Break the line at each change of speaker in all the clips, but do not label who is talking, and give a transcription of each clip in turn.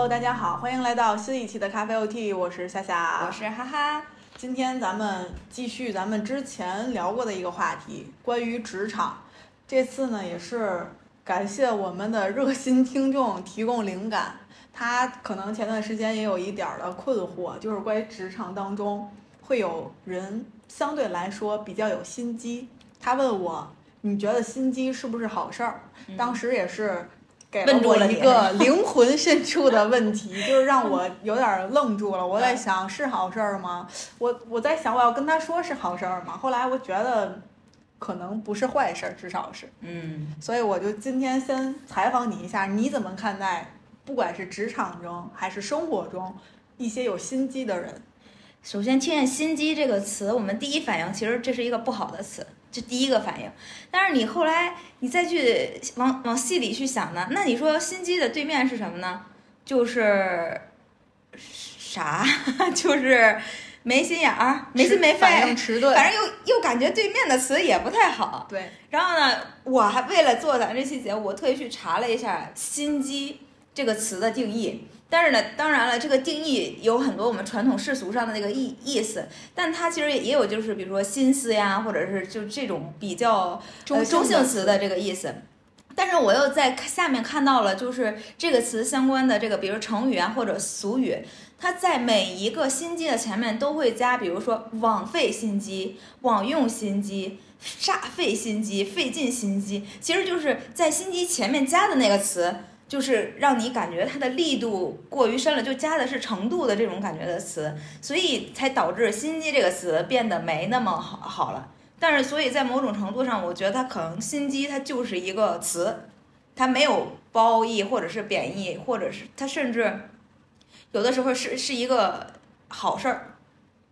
Hello，大家好，欢迎来到新一期的咖啡 OT，我是夏夏，
我是哈哈。
今天咱们继续咱们之前聊过的一个话题，关于职场。这次呢，也是感谢我们的热心听众提供灵感。他可能前段时间也有一点儿的困惑，就是关于职场当中会有人相对来说比较有心机。他问我，你觉得心机是不是好事儿？当时也是。给了我一个 灵魂深处的问题，就是让我有点愣住了。我在想，是好事儿吗？我我在想，我要跟他说是好事儿吗？后来我觉得可能不是坏事儿，至少是。
嗯。
所以我就今天先采访你一下，你怎么看待，不管是职场中还是生活中一些有心机的人？
首先，听见“心机”这个词，我们第一反应其实这是一个不好的词。这第一个反应，但是你后来你再去往往细里去想呢，那你说心机的对面是什么呢？就是啥？就是没心眼儿，没心没肺，
反应迟钝，
反正又又感觉对面的词也不太好。
对。
然后呢，我还为了做咱这期节目，我特意去查了一下“心机”这个词的定义。但是呢，当然了，这个定义有很多我们传统世俗上的那个意意思，但它其实也有就是比如说心思呀，或者是就这种比较中中性词的这个意思。但是我又在下面看到了，就是这个词相关的这个，比如成语啊或者俗语，它在每一个心机的前面都会加，比如说枉费心机、枉用心机、煞费心机、费尽心机，其实就是在心机前面加的那个词。就是让你感觉它的力度过于深了，就加的是程度的这种感觉的词，所以才导致“心机”这个词变得没那么好好了。但是，所以在某种程度上，我觉得它可能“心机”它就是一个词，它没有褒义或者是贬义，或者是它甚至有的时候是是一个好事儿。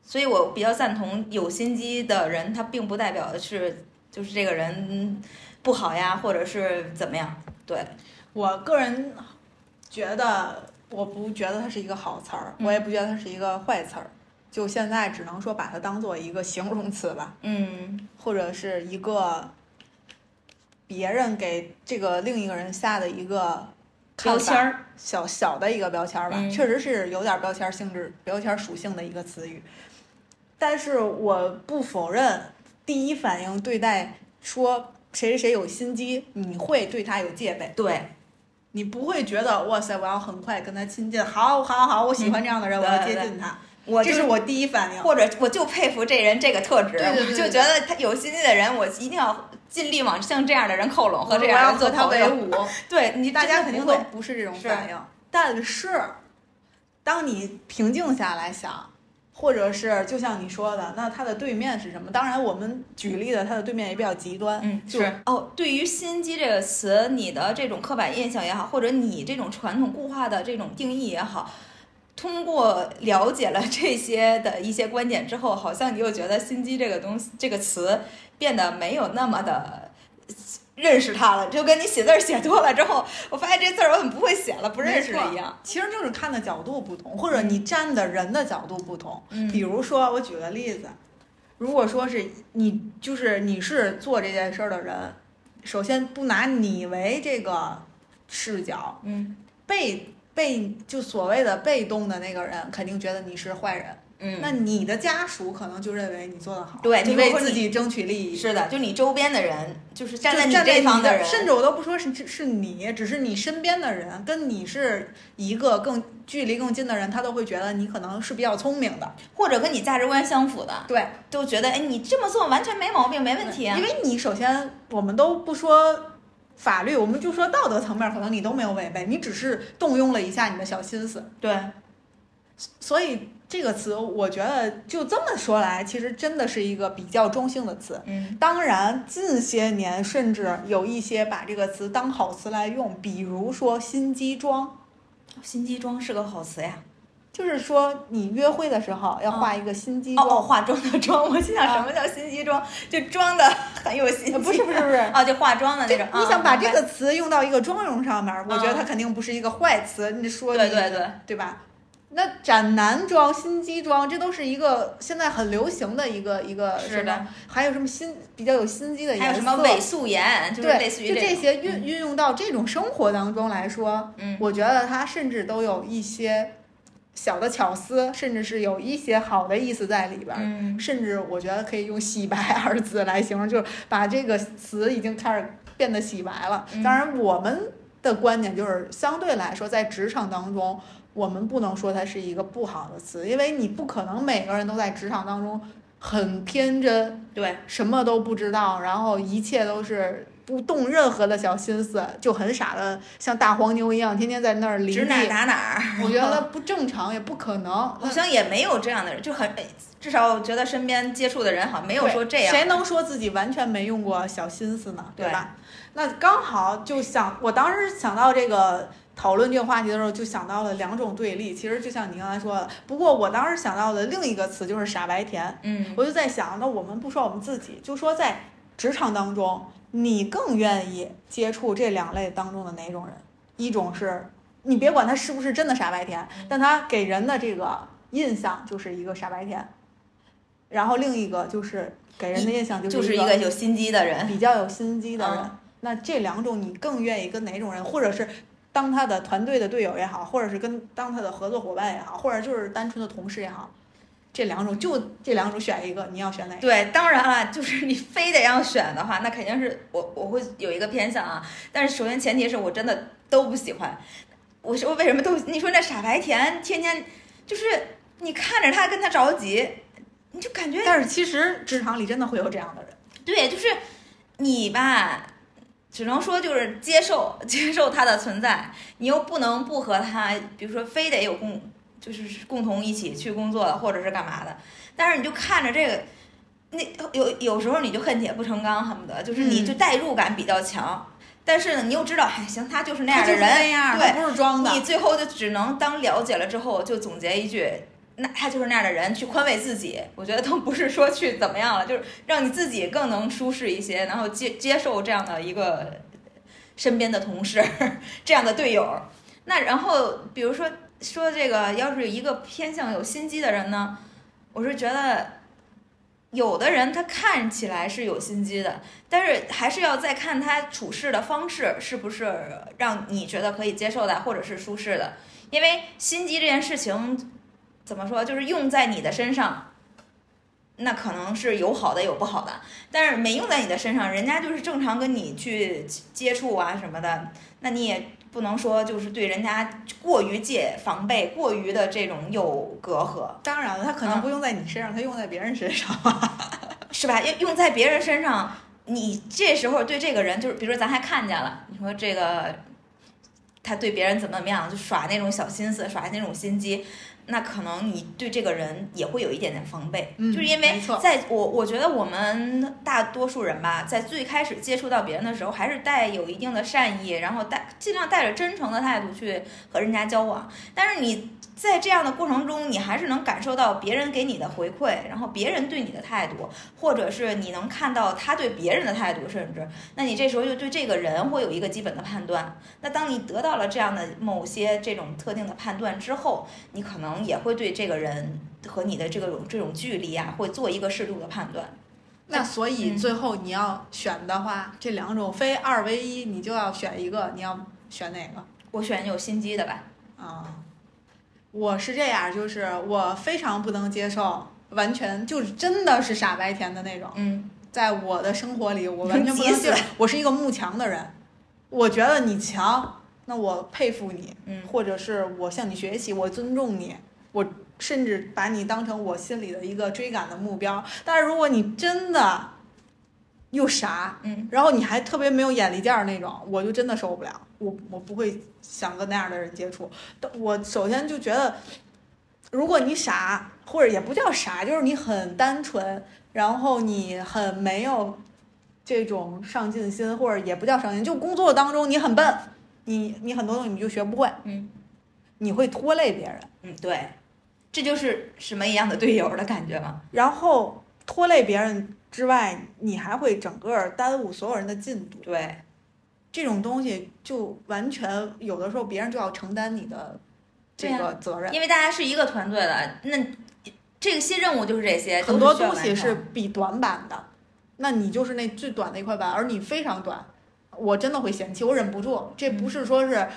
所以我比较赞同有心机的人，他并不代表的是就是这个人不好呀，或者是怎么样，对。
我个人觉得，我不觉得它是一个好词儿，我也不觉得它是一个坏词儿，就现在只能说把它当做一个形容词吧，
嗯，
或者是一个别人给这个另一个人下的一个
标签儿，
小小的一个标签儿吧，确实是有点标签性质、标签属性的一个词语。但是我不否认，第一反应对待说谁谁谁有心机，你会对他有戒备，
对。
你不会觉得哇塞，我要很快跟他亲近，好，好，好，我喜欢这样的人，我要接近他，
我
这是我第一反应，
或者我就佩服这人这个特质，
我
就觉得他有心机的人，我一定要尽力往像这样的人靠拢，和这样人
做他为伍。对
你，
大家肯定都不是这种反应，但是当你平静下来想。或者是就像你说的，那它的对面是什么？当然，我们举例的它的对面也比较极端。
嗯，
是
哦。对于“心机”这个词，你的这种刻板印象也好，或者你这种传统固化的这种定义也好，通过了解了这些的一些观点之后，好像你又觉得“心机”这个东西这个词变得没有那么的。认识他了，就跟你写字写多了之后，我发现这字儿我怎么不会写了，不认识了一样。
其实就是看的角度不同，或者你站的人的角度不同。
嗯，
比如说我举个例子，如果说是你，就是你是做这件事儿的人，首先不拿你为这个视角，
嗯，
被被就所谓的被动的那个人，肯定觉得你是坏人。
嗯，
那你的家属可能就认为你做的好，
对
你为自己争取利益。
是的，就你周边的人，就是站在
你
这方
的
人，
甚至我都不说是是你，只是你身边的人，跟你是一个更距离更近的人，他都会觉得你可能是比较聪明的，
或者跟你价值观相符的，
对，
都觉得哎，你这么做完全没毛病，没问题啊。因
为你首先我们都不说法律，我们就说道德层面，可能你都没有违背，你只是动用了一下你的小心思，
对，
所以。这个词，我觉得就这么说来，其实真的是一个比较中性的词。
嗯，
当然，近些年甚至有一些把这个词当好词来用，比如说“心机妆”。
心机妆是个好词呀，
就是说你约会的时候要化一个心机妆。
哦，化妆的妆，我心想什么叫心机妆？就装的很有心机。
不是不是不是，
啊，就化妆的那种。
你想把这个词用到一个妆容上面，我觉得它肯定不是一个坏词。你说
对对对，
对吧？那斩男装、心机装，这都是一个现在很流行的一个一个
是
么？还有什么心比较有心机的颜色？
还有什么伪素颜，就是
对，
类似于
就这些运运用到这种生活当中来说，
嗯
我觉得它甚至都有一些小的巧思，甚至是有一些好的意思在里边儿。
嗯
甚至我觉得可以用“洗白 ”二字来形容，就是把这个词已经开始变得洗白了。
嗯
当然，我们的观点就是相对来说，在职场当中，我们不能说它是一个不好的词，因为你不可能每个人都在职场当中很天真，
对，
什么都不知道，然后一切都是不动任何的小心思，就很傻的像大黄牛一样，天天在那儿
指。哪打哪儿。
我觉得 不正常，也不可能。
好像也没有这样的人，就很哎至少我觉得身边接触的人好像没有说这样。
谁能说自己完全没用过小心思呢？对
对
吧？那刚好就想，我当时想到这个讨论这个话题的时候，就想到了两种对立。其实就像你刚才说的，不过我当时想到的另一个词就是傻白甜。
嗯，
我就在想，那我们不说我们自己，就说在职场当中，你更愿意接触这两类当中的哪种人？一种是你别管他是不是真的傻白甜，但他给人的这个印象就是一个傻白甜，然后另一个就是给人的印象
就是
一
一个有心机的人。
比较有心机的人。
嗯
那这两种你更愿意跟哪种人，或者是当他的团队的队友也好，或者是跟当他的合作伙伴也好，或者就是单纯的同事也好，这两种就这两种选一个，你要选哪个？
对，当然了，就是你非得要选的话，那肯定是我我会有一个偏向啊。但是首先前提是我真的都不喜欢。我说为什么都？你说那傻白甜天天就是你看着他跟他着急，你就感觉
但是其实职场里真的会有这样的人，
对，就是你吧，只能说就是接受 接受他的存在，你又不能不和他，比如说非得有共，就是共同一起去工作或者是干嘛的，但是你就看着这个。那有有时候你就恨铁不成钢，恨不得就是你
嗯
就代入感比较强，但是呢，你又知道，哎，行，他就是那样的人，对
不是装的
你。最后就只能当了解了之后，就总结一句，那他就是那样的人，去宽慰自己。我觉得都不是说去怎么样了，就是让你自己更能舒适一些，然后接接受这样的一个身边的同事，这样的队友。那然后比如说说这个，要是一个偏向有心机的人呢，我是觉得。有的人他看起来是有心机的，但是还是要再看他处事的方式是不是让你觉得可以接受的，或者是舒适的。因为心机这件事情，怎么说，就是用在你的身上，那可能是有好的有不好的，但是没用在你的身上，人家就是正常跟你去接触啊什么的，那你也不能说就是对人家过于戒防备，过于的这种有隔阂。
当然了，他可能不用在你身上，他用在别人身上。
是吧？用用在别人身上，你这时候对这个人，就是比如说咱还看见了，你说这个他对别人怎么怎么样，就耍那种小心思，耍那种心机，那可能你对这个人也会有一点点防备，
嗯
就是因为在我我觉得我们大多数人吧，在最开始接触到别人的时候，还是带有一定的善意，然后带尽量带着真诚的态度去和人家交往，但是你。在这样的过程中，你还是能感受到别人给你的回馈，然后别人对你的态度，或者是你能看到他对别人的态度，甚至，那你这时候就对这个人会有一个基本的判断。那当你得到了这样的某些这种特定的判断之后，你可能也会对这个人和你的这个这种距离啊，会做一个适度的判断。
那所以
嗯
最后你要选的话，这两种非二为一，你就要选一个，你要选哪个？
我选有心机的吧。
啊，我是这样，就是我非常不能接受，完全就是真的是傻白甜的那种。
嗯
在我的生活里，我 完全不能接受。我是一个慕强的人，我觉得你强，那我佩服你，
嗯
或者是我向你学习，我尊重你，我甚至把你当成我心里的一个追赶的目标。但是如果你真的又傻，
嗯
然后你还特别没有眼力见儿那种，我就真的受不了，我我不会想跟那样的人接触。但我首先就觉得，如果你傻，或者也不叫傻，就是你很单纯，然后你很没有这种上进心，或者也不叫上进，就工作当中你很笨，你你很多东西你就学不会，
嗯
你会拖累别人，
嗯，对，这就是什么一样的队友的感觉吗？
然后拖累别人之外，你还会整个耽误所有人的进度。
对，
这种东西就完全有的时候别人就要承担你的这个责任。
因为大家是一个团队的，那这个新任务就是这些，
很多东西是比短板的，那你就是那最短的一块板，而你非常短，我真的会嫌弃，我忍不住。这不是说是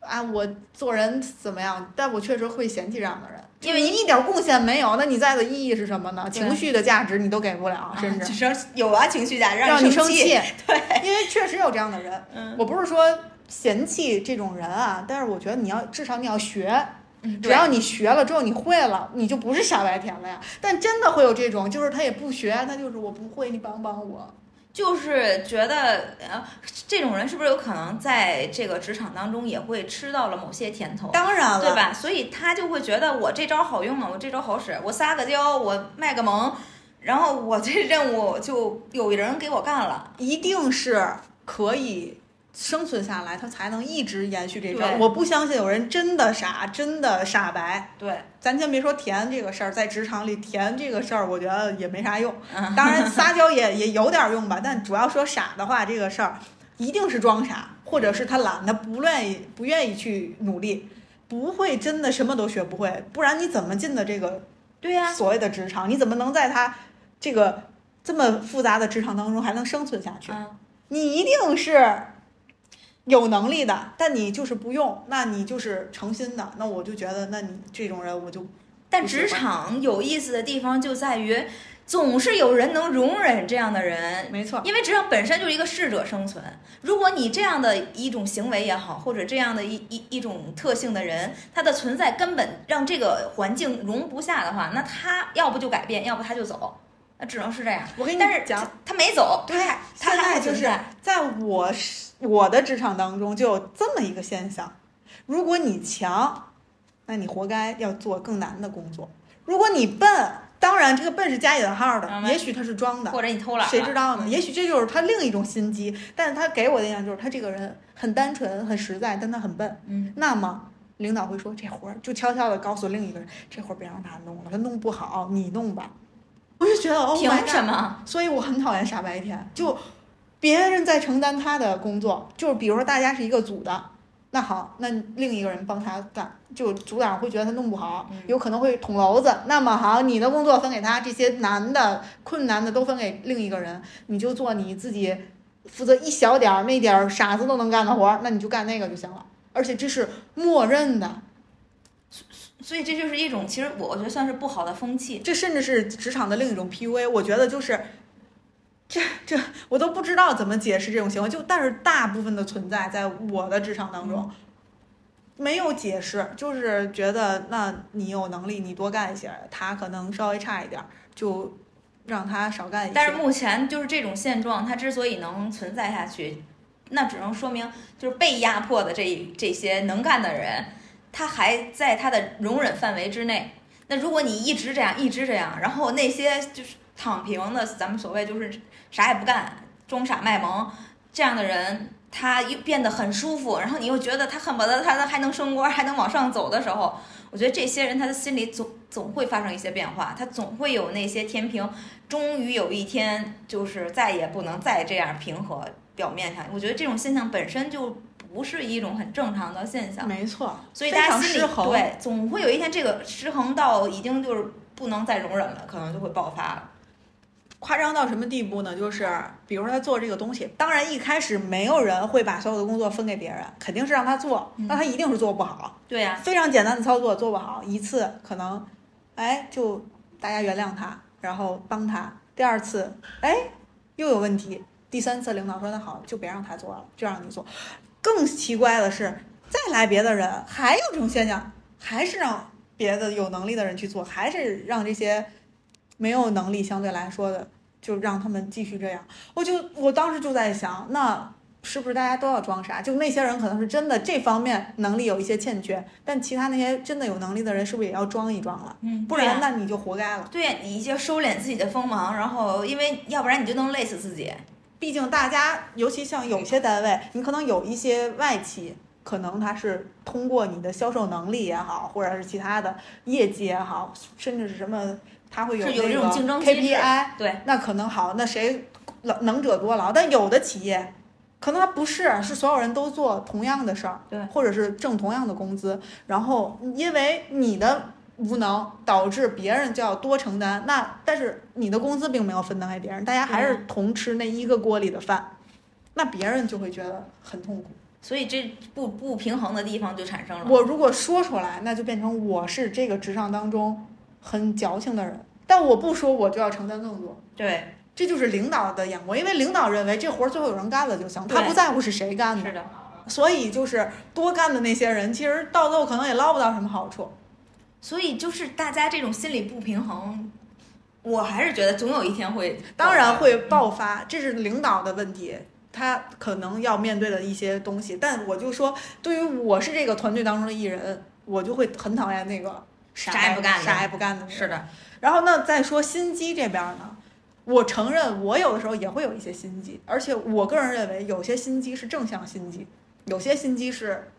啊，我做人怎么样，但我确实会嫌弃这样的人，
因为
你一点贡献没有，那你在的意义是什么呢？情绪的价值你都给不了，
啊
甚至
就。是有啊情绪价值，
让
你
生气，
对，
因为确实有这样的人。
嗯
我不是说嫌弃这种人啊，但是我觉得你要至少你要学，
嗯，
只要你学了之后你会了，你就不是傻白甜了呀。但真的会有这种，就是他也不学，他就是我不会，你帮帮我。
就是觉得呃，这种人是不是有可能在这个职场当中也会吃到了某些甜头？
当然了，
对？吧？所以他就会觉得我这招好用啊，我这招好使，我撒个娇，我卖个萌，然后我这任务就有人给我干了。
一定是可以生存下来，他才能一直延续这招。我不相信有人真的傻，真的傻白。
对，
咱先别说甜这个事儿，在职场里甜这个事儿，我觉得也没啥用。
嗯，
当然撒娇也也有点用吧，但主要说傻的话，这个事儿一定是装傻，或者是他懒，他不愿意不愿意去努力，不会真的什么都学不会，不然你怎么进的这个
对呀、
所谓的职场？你怎么能在他这个这么复杂的职场当中还能生存下去？
嗯，
你一定是有能力的，但你就是不用，那你就是诚心的，那我就觉得，那你这种人我就
但职场有意思的地方就在于，总是有人能容忍这样的人。
没错，
因为职场本身就是一个适者生存，如果你这样的一种行为也好，或者这样的一一一种特性的人，他的存在根本让这个环境容不下的话，那他要不就改变，要不他就走，那只能是这样。
我跟你讲
他，没走，对，他
现在就是
在。
我是我的职场当中就有这么一个现象：如果你强，那你活该要做更难的工作；如果你笨，当然这个笨是加引号的也许他是装的，
或者你偷懒，
谁知道呢？
嗯
也许这就是他另一种心机。但是他给我的印象就是他这个人很单纯、很实在，但他很笨。
嗯，
那么领导会说这活儿就悄悄的告诉另一个人，这活儿别让他弄了，他弄不好，你弄吧。我就觉得哦，
凭什？么？
所以我很讨厌傻白甜，就别人在承担他的工作，就是比如说大家是一个组的，那好，那另一个人帮他干，就组长会觉得他弄不好，
嗯
有可能会捅娄子。那么好，你的工作分给他，这些难的、困难的都分给另一个人，你就做你自己负责一小点儿那点儿傻子都能干的活儿，那你就干那个就行了。而且这是默认的，
所以这就是一种，其实我我觉得算是不好的风气。
这甚至是职场的另一种 PUA。我觉得就是，这这我都不知道怎么解释这种行为。就但是大部分的存在在我的职场当中，没有解释，就是觉得那你有能力，你多干一些，他可能稍微差一点儿，就让他少干一些。
但是目前就是这种现状，它之所以能存在下去，那只能说明就是被压迫的这这些能干的人，他还在他的容忍范围之内。那如果你一直这样，一直这样，然后那些就是躺平的，咱们所谓就是啥也不干，装傻卖萌这样的人，他又变得很舒服，然后你又觉得他恨不得他还能升官，还能往上走的时候，我觉得这些人他的心里总总会发生一些变化，他总会有那些天平终于有一天，就是再也不能再这样平和表面上。我觉得这种现象本身就不是一种很正常的现象，
没错，
所以大家心里
失衡。
对，总会有一天这个失衡到已经就是不能再容忍了，可能就会爆发了。
夸张到什么地步呢？就是比如说他做这个东西，当然一开始没有人会把所有的工作分给别人，肯定是让他做，
嗯
那他一定是做不好。
对呀、
非常简单的操作做不好，一次可能，哎，就大家原谅他，然后帮他。第二次，哎，又有问题。第三次，领导说那好，就别让他做了，就让你做。更奇怪的是，再来别的人，还有这种现象，还是让别的有能力的人去做，还是让这些没有能力相对来说的，就让他们继续这样。我就我当时就在想，那是不是大家都要装傻？就那些人可能是真的这方面能力有一些欠缺，但其他那些真的有能力的人，是不是也要装一装了？
嗯，
不然那你就活该了。
对、你就收敛自己的锋芒，然后因为要不然你就能累死自己。
毕竟大家，尤其像有些单位，你可能有一些外企，可能它是通过你的销售能力也好，或者是其他的业绩也好，甚至是什么，它会有
这
那个
种竞争
KPI，
对，
那可能好，那谁能能者多劳。但有的企业，可能他不是，是所有人都做同样的事儿，
对，
或者是挣同样的工资，然后因为你的无能导致别人就要多承担，那但是你的工资并没有分担给别人，大家还是同吃那一个锅里的饭，那别人就会觉得很痛苦。
所以这不不平衡的地方就产生了。
我如果说出来，那就变成我是这个职场当中很矫情的人，但我不说，我就要承担更多。
对，
这就是领导的眼光，因为领导认为这活儿最后有人干了就行，他不在乎是谁干的。
是的，
所以就是多干的那些人，其实到最后可能也捞不到什么好处。
所以就是大家这种心理不平衡，我还是觉得总有一天会，
当然会爆发，这是领导的问题，他可能要面对的一些东西。但我就说，对于我是这个团队当中的艺人，我就会很讨厌那个啥
啥也不干的
啥也不干的那个。
是的，
然后那，再说心机这边呢，我承认我有的时候也会有一些心机，而且我个人认为有些心机是正向心机，有些心机是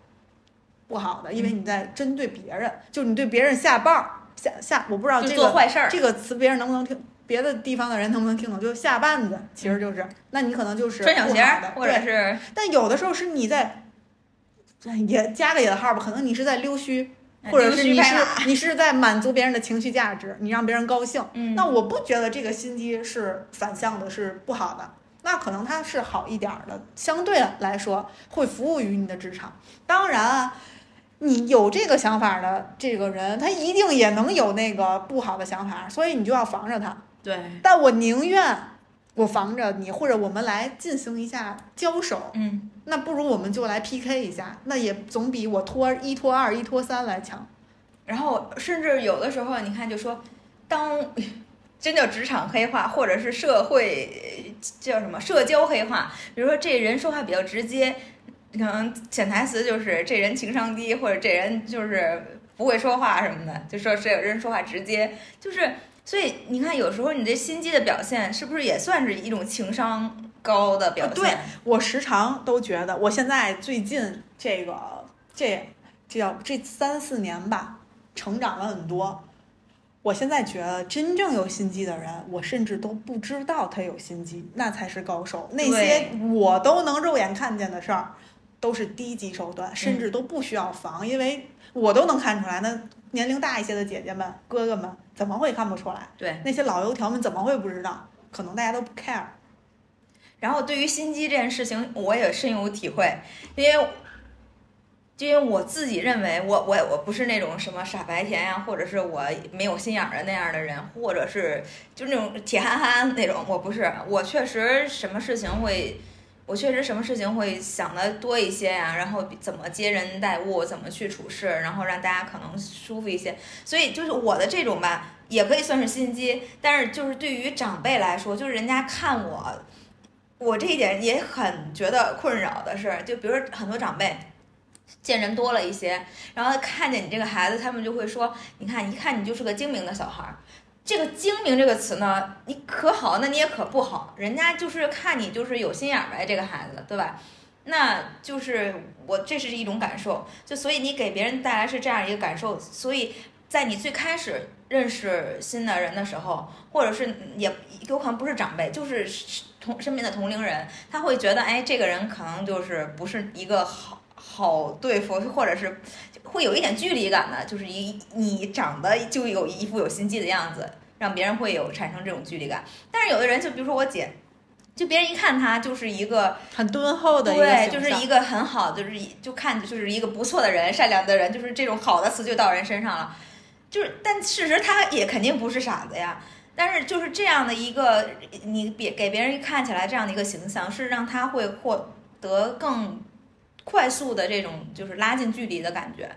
不好的，因为你在针对别人，就你对别人下绊儿下下，我不知道这个
做坏事儿。
这个词别人能不能听，别的地方的人能不能听懂？就下绊子，其实就是，那你可能就是
穿小鞋或者是
但有的时候是你在，也加个引号吧，可能你是在溜须，
呃
或者是你是你是在满足别人的情绪价值，你让别人高兴。
嗯，
那我不觉得这个心机是反向的，是不好的。那可能它是好一点儿的，相对来说会服务于你的职场。当然啊，你有这个想法的这个人，他一定也能有那个不好的想法，所以你就要防着他。
对，
但我宁愿我防着你，或者我们来进行一下交手。
嗯，
那不如我们就来 PK 一下，那也总比我拖一拖二一拖三来强。
然后甚至有的时候，你看，就说当真叫职场黑化，或者是社会叫什么社交黑化，比如说这人说话比较直接，可能潜台词就是这人情商低，或者这人就是不会说话什么的，就说这人说话直接，就是所以你看，有时候你这心机的表现，是不是也算是一种情商高的表现？
对我时常都觉得，我现在最近这个这这叫这三四年吧，成长了很多。我现在觉得真正有心机的人，我甚至都不知道他有心机，那才是高手。那些我都能肉眼看见的事儿，都是低级手段，甚至都不需要防，因为我都能看出来。那年龄大一些的姐姐们、哥哥们怎么会看不出来？
对。
那些老油条们怎么会不知道？可能大家都不 care。
然后对于心机这件事情，我也深有体会，因为，因为我自己认为我我我不是那种什么傻白甜呀、或者是我没有心眼儿的那样的人，或者是就那种铁憨憨那种，我不是，我确实什么事情会。我确实什么事情会想的多一些呀、然后怎么接人待物，怎么去处事，然后让大家可能舒服一些。所以就是我的这种吧，也可以算是心机，但是就是对于长辈来说，就是人家看我，我这一点也很觉得困扰的是，就比如说很多长辈。见人多了一些，然后看见你这个孩子，他们就会说：“你看，一看你就是个精明的小孩儿。”这个“精明”这个词呢，你可好，那你也可不好。人家就是看你就是有心眼呗，这个孩子，对吧？那就是我这是一种感受，就所以你给别人带来是这样一个感受，所以在你最开始认识新的人的时候，或者是也有可能不是长辈，就是同身边的同龄人，他会觉得，哎，这个人可能就是不是一个好好对付，或者是会有一点距离感的，就是一你长得就有一副有心计的样子，让别人会有产生这种距离感。但是有的人，就比如说我姐。就别人一看她就是一个
很敦厚的
对，就是一个很好，就是就看就是一个不错的人、善良的人，就是这种好的词就到人身上了。就是，但事实他也肯定不是傻子呀。但是就是这样的一个，你别给别人看起来这样的一个形象，是让他会获得更快速的这种就是拉近距离的感觉。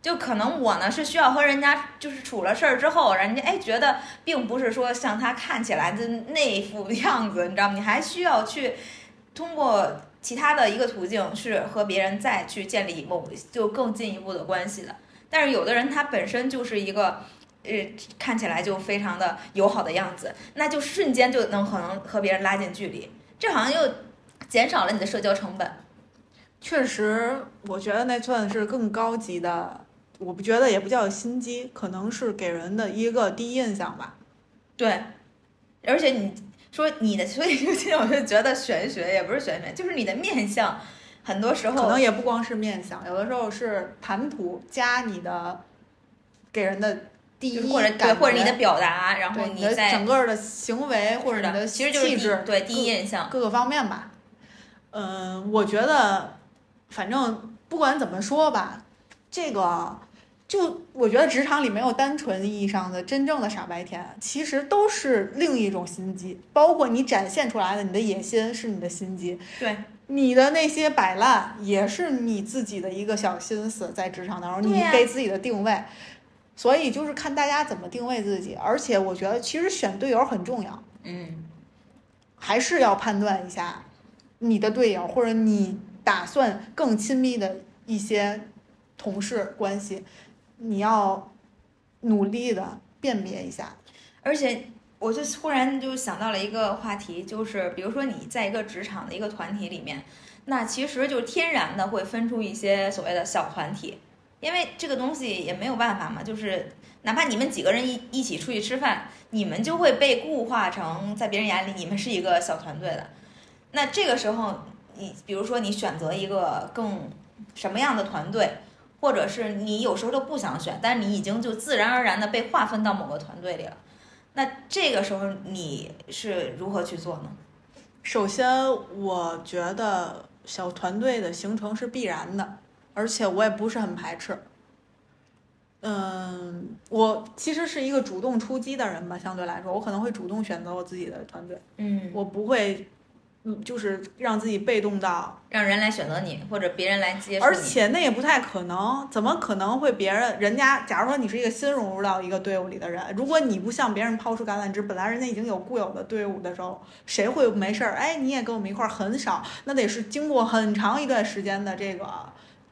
就可能我呢是需要和人家就是处了事儿之后，人家哎觉得并不是说像他看起来的那副样子，你知道吗？你还需要去通过其他的一个途径是和别人再去建立某就更进一步的关系的。但是有的人他本身就是一个，呃，看起来就非常的友好的样子，那就瞬间就能可能和别人拉近距离，这好像又减少了你的社交成本。
确实，我觉得那算是更高级的，我不觉得也不叫心机，可能是给人的一个第一印象吧。
对，而且你说你的，所以就我就觉得玄学也不是玄学，就是你的面相，很多时候
可能也不光是面相，有的时候是谈吐加你的给人的第一
或者对
感
或者你的表达，然后
对你的
在
整个的行为或者你的
其实就是
气质，
对第一印象，
各个方面吧。嗯，我觉得反正不管怎么说吧，这个就我觉得职场里没有单纯意义上的真正的傻白甜，其实都是另一种心机，包括你展现出来的你的野心是你的心机，
对。
你的那些摆烂也是你自己的一个小心思，在职场当中，你给自己的定位。所以就是看大家怎么定位自己，而且我觉得其实选队友很重要，
嗯。
还是要判断一下你的队友或者你打算更亲密的一些同事关系，你要努力的辨别一下。
而且我就忽然就想到了一个话题，就是比如说你在一个职场的一个团体里面，那其实就天然的会分出一些所谓的小团体，因为这个东西也没有办法嘛，就是哪怕你们几个人一一起出去吃饭，你们就会被固化成在别人眼里你们是一个小团队的。那这个时候，你比如说你选择一个更什么样的团队，或者是你有时候都不想选，但是你已经就自然而然的被划分到某个团队里了。那这个时候你是如何去做呢？
首先，我觉得小团队的形成是必然的，而且我也不是很排斥。嗯，我其实是一个主动出击的人吧，相对来说，我可能会主动选择我自己的团队，
嗯，
我不会，嗯，就是让自己被动到
让人来选择你，或者别人来接受
而。且那也不太可能，怎么可能会别人人家？假如说你是一个新融入到一个队伍里的人，如果你不向别人抛出橄榄枝，本来人家已经有固有的队伍的时候，谁会没事儿？哎，你也跟我们一块儿，很少，那得是经过很长一段时间的这个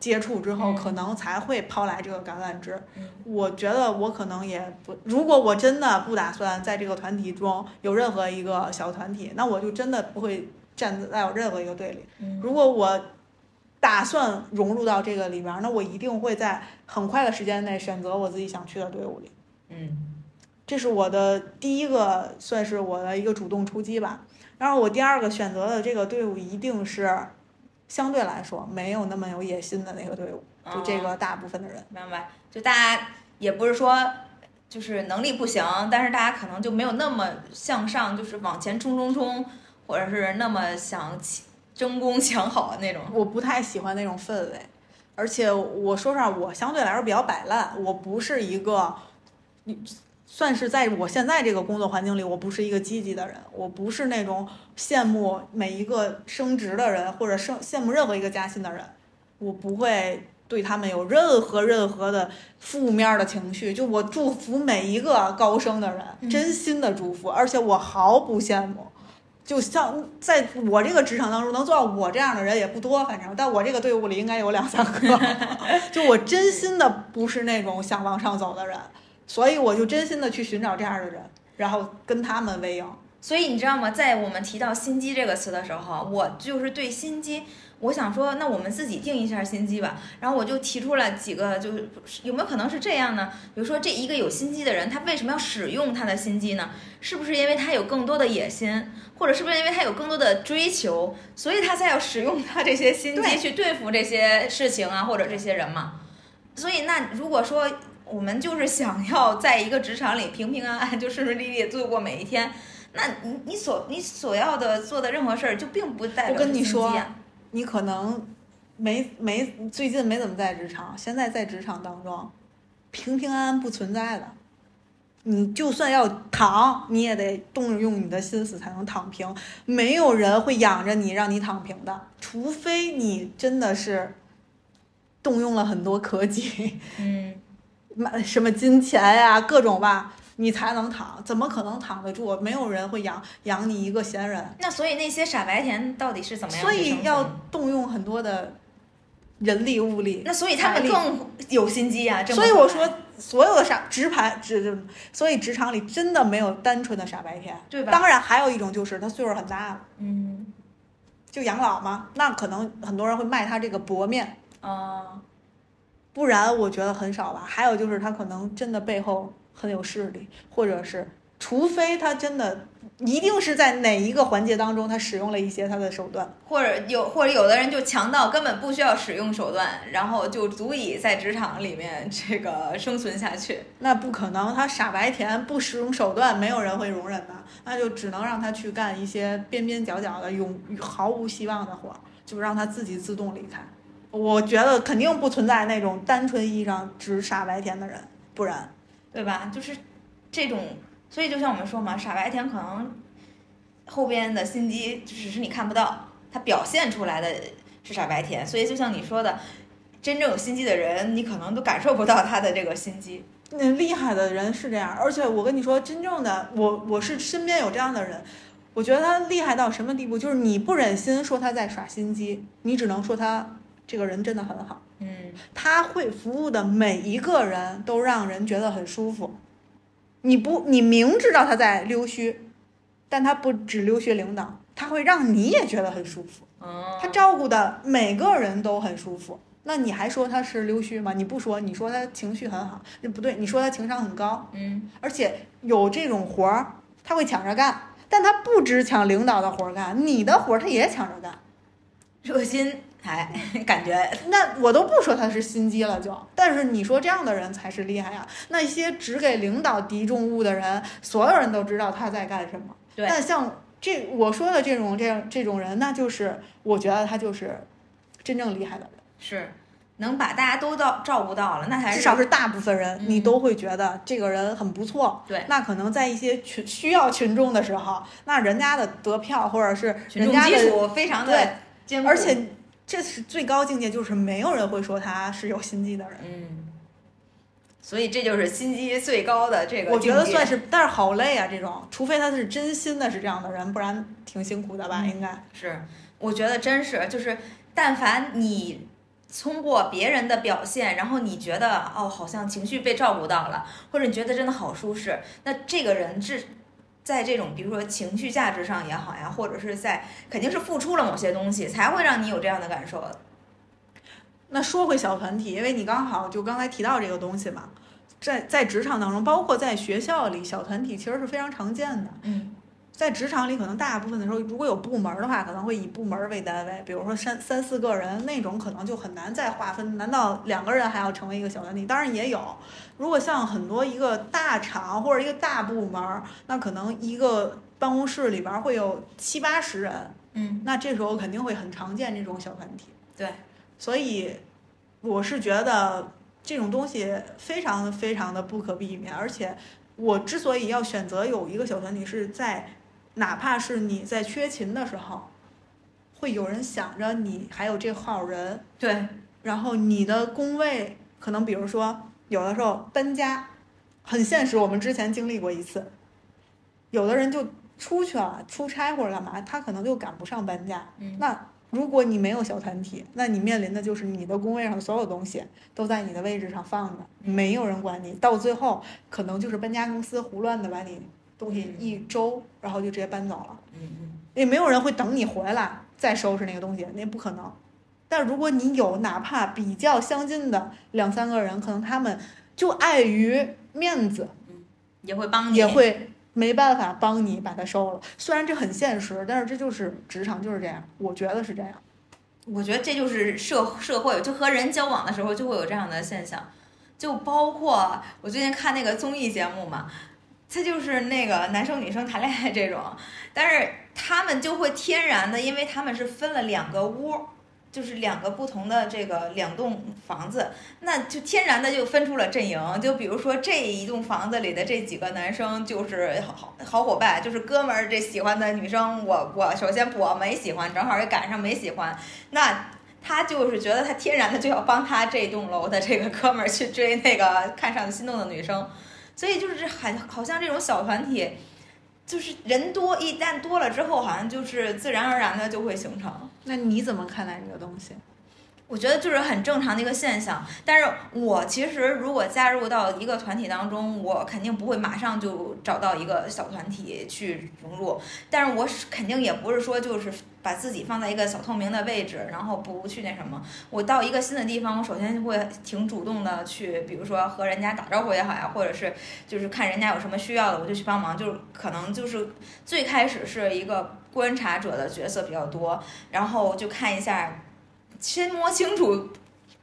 接触之后，
嗯
可能才会抛来这个橄榄枝。
嗯
我觉得我可能也不，如果我真的不打算在这个团体中有任何一个小团体，那我就真的不会站在有任何一个队里。
嗯
如果我打算融入到这个里边，那我一定会在很快的时间内选择我自己想去的队伍里。
嗯
这是我的第一个，算是我的一个主动出击吧。然后我第二个选择的这个队伍一定是相对来说没有那么有野心的那个队伍，就这
哦
个大部分的人。
明白，就大家也不是说就是能力不行，但是大家可能就没有那么向上，就是往前冲冲冲，或者是那么想争功抢好的那种。
我不太喜欢那种氛围，而且我说实话，我相对来说比较摆烂，我不是一个，算是在我现在这个工作环境里，我不是一个积极的人，我不是那种羡慕每一个升职的人，或者升羡慕任何一个加薪的人，我不会对他们有任何任何的负面的情绪，就我祝福每一个高升的人，
嗯
真心的祝福，而且我毫不羡慕。就像在我这个职场当中，能做到我这样的人也不多，反正，但我这个队伍里应该有两三个。就我真心的不是那种想往上走的人，所以我就真心的去寻找这样的人，然后跟他们为友。
所以你知道吗？在我们提到心机这个词的时候，我就是对心机，我想说，那我们自己定一下心机吧。然后我就提出了几个，就是有没有可能是这样呢？比如说，这一个有心机的人，他为什么要使用他的心机呢？是不是因为他有更多的野心，或者是不是因为他有更多的追求，所以他才要使用他这些心机去对付这些事情啊，或者这些人嘛？所以，那如果说我们就是想要在一个职场里平平安安，就顺顺利利地度过每一天。那你你所你所要的做的任何事儿，就并不代表
我跟你说
啊
你可能没没最近没怎么在职场，现在在职场当中，平平安安不存在的。你就算要躺，你也得动用你的心思才能躺平。没有人会养着你让你躺平的，除非你真的是动用了很多科技，
嗯，
买什么金钱呀、各种吧，你才能躺。怎么可能躺得住？没有人会养养你一个闲人。
那所以那些傻白甜到底是怎么样
所？以要动用很多的人力物力。
那所以他们更有心机啊、
所以我
说，
所有的傻直盘直，所以职场里真的没有单纯的傻白甜。
对吧？
当然，还有一种就是他岁数很大了，
嗯
就养老嘛，那可能很多人会卖他这个薄面，
啊、
不然我觉得很少吧。还有就是他可能真的背后很有势力，或者是除非他真的一定是在哪一个环节当中，他使用了一些他的手段，
或者有或者有的人就强到根本不需要使用手段，然后就足以在职场里面这个生存下去。
那不可能，他傻白甜不使用手段，没有人会容忍的，那就只能让他去干一些边边角角的永毫无希望的活儿，就让他自己自动离开。我觉得肯定不存在那种单纯意义上只傻白甜的人，不然，
对吧？就是这种，所以就像我们说嘛，傻白甜可能后边的心机只是你看不到，他表现出来的是傻白甜。所以就像你说的，真正有心机的人，你可能都感受不到他的这个心机。
那厉害的人是这样，而且我跟你说，真正的我我是身边有这样的人，我觉得他厉害到什么地步，就是你不忍心说他在耍心机，你只能说他这个人真的很好。
嗯，
他会服务的每一个人都让人觉得很舒服。你不，你明知道他在溜须，但他不只溜须领导，他会让你也觉得很舒服。
哦，
他照顾的每个人都很舒服。那你还说他是溜须吗？你不说，你说他情绪很好，那不对，你说他情商很高，
嗯，
而且有这种活儿，他会抢着干，但他不只抢领导的活儿干，你的活儿他也抢着干。
热心还感觉
那我都不说他是心机了就，但是你说这样的人才是厉害呀。那些只给领导敌重物的人，所有人都知道他在干什么。
对
但像这我说的这种这样这种人，那就是我觉得他就是真正厉害的人。
是能把大家都到照顾到了，那才是
至少是大部分人，
嗯
你都会觉得这个人很不错。
对
那可能在一些群需要群众的时候，那人家的得票或者是
群众基
人家的，
础非常
对
的坚固，
而且这是最高境界，就是没有人会说他是有心机的人。
嗯，所以这就是心机最高的这个，
我觉得算是，但是好累啊，这种，除非他是真心的是这样的人，不然挺辛苦的吧？
嗯
应该。
是，我觉得真是就是，但凡你通过别人的表现，然后你觉得哦，好像情绪被照顾到了，或者你觉得真的好舒适，那这个人是在这种比如说情绪价值上也好呀，或者是在肯定是付出了某些东西，才会让你有这样的感受。
那说回小团体，因为你刚好就刚才提到这个东西嘛，在在职场当中，包括在学校里，小团体其实是非常常见的。
嗯
在职场里，可能大部分的时候，如果有部门的话，可能会以部门为单位，比如说三三四个人那种，可能就很难再划分。难道两个人还要成为一个小团体？当然也有。如果像很多一个大厂或者一个大部门，那可能一个办公室里边会有七八十人，
嗯，
那这时候肯定会很常见这种小团体。
对，
所以我是觉得这种东西非常非常的不可避免，而且我之所以要选择有一个小团体，是在哪怕是你在缺勤的时候，会有人想着你还有这号人，
对，
然后你的工位可能比如说有的时候搬家，很现实，我们之前经历过一次，有的人就出去了出差或者干嘛，他可能就赶不上搬家，
嗯。
那如果你没有小团体，那你面临的就是你的工位上的所有东西都在你的位置上放着，没有人管你，到最后可能就是搬家公司胡乱的把你东西一周，然后就直接搬走了，
嗯嗯，
也没有人会等你回来再收拾那个东西，那不可能。但如果你有哪怕比较相近的两三个人，可能他们就碍于面子，
也会帮你，
也会没办法帮你把它收了。虽然这很现实，但是这就是职场就是这样，我觉得是这样。
我觉得这就是社社会，就和人交往的时候就会有这样的现象，就包括我最近看那个综艺节目嘛，他就是那个男生女生谈恋爱这种，但是他们就会天然的，因为他们是分了两个屋。就是两个不同的这个两栋房子，那就天然的就分出了阵营。就比如说这一栋房子里的这几个男生就是好好好伙伴，就是哥们儿。这喜欢的女生，我我首先我没喜欢，正好也赶上没喜欢，那他就是觉得他天然的就要帮他这栋楼的这个哥们儿去追那个看上心动的女生，所以就是很好像这种小团体，就是人多一旦多了之后，好像就是自然而然的就会形成。
那你怎么看待这个东西？
我觉得就是很正常的一个现象，但是我其实如果加入到一个团体当中，我肯定不会马上就找到一个小团体去融入，但是我肯定也不是说就是把自己放在一个小透明的位置，然后不去那什么。我到一个新的地方，我首先会挺主动的去，比如说和人家打招呼也好呀，或者是就是看人家有什么需要的，我就去帮忙。就是可能就是最开始是一个观察者的角色比较多，然后就看一下。先摸清楚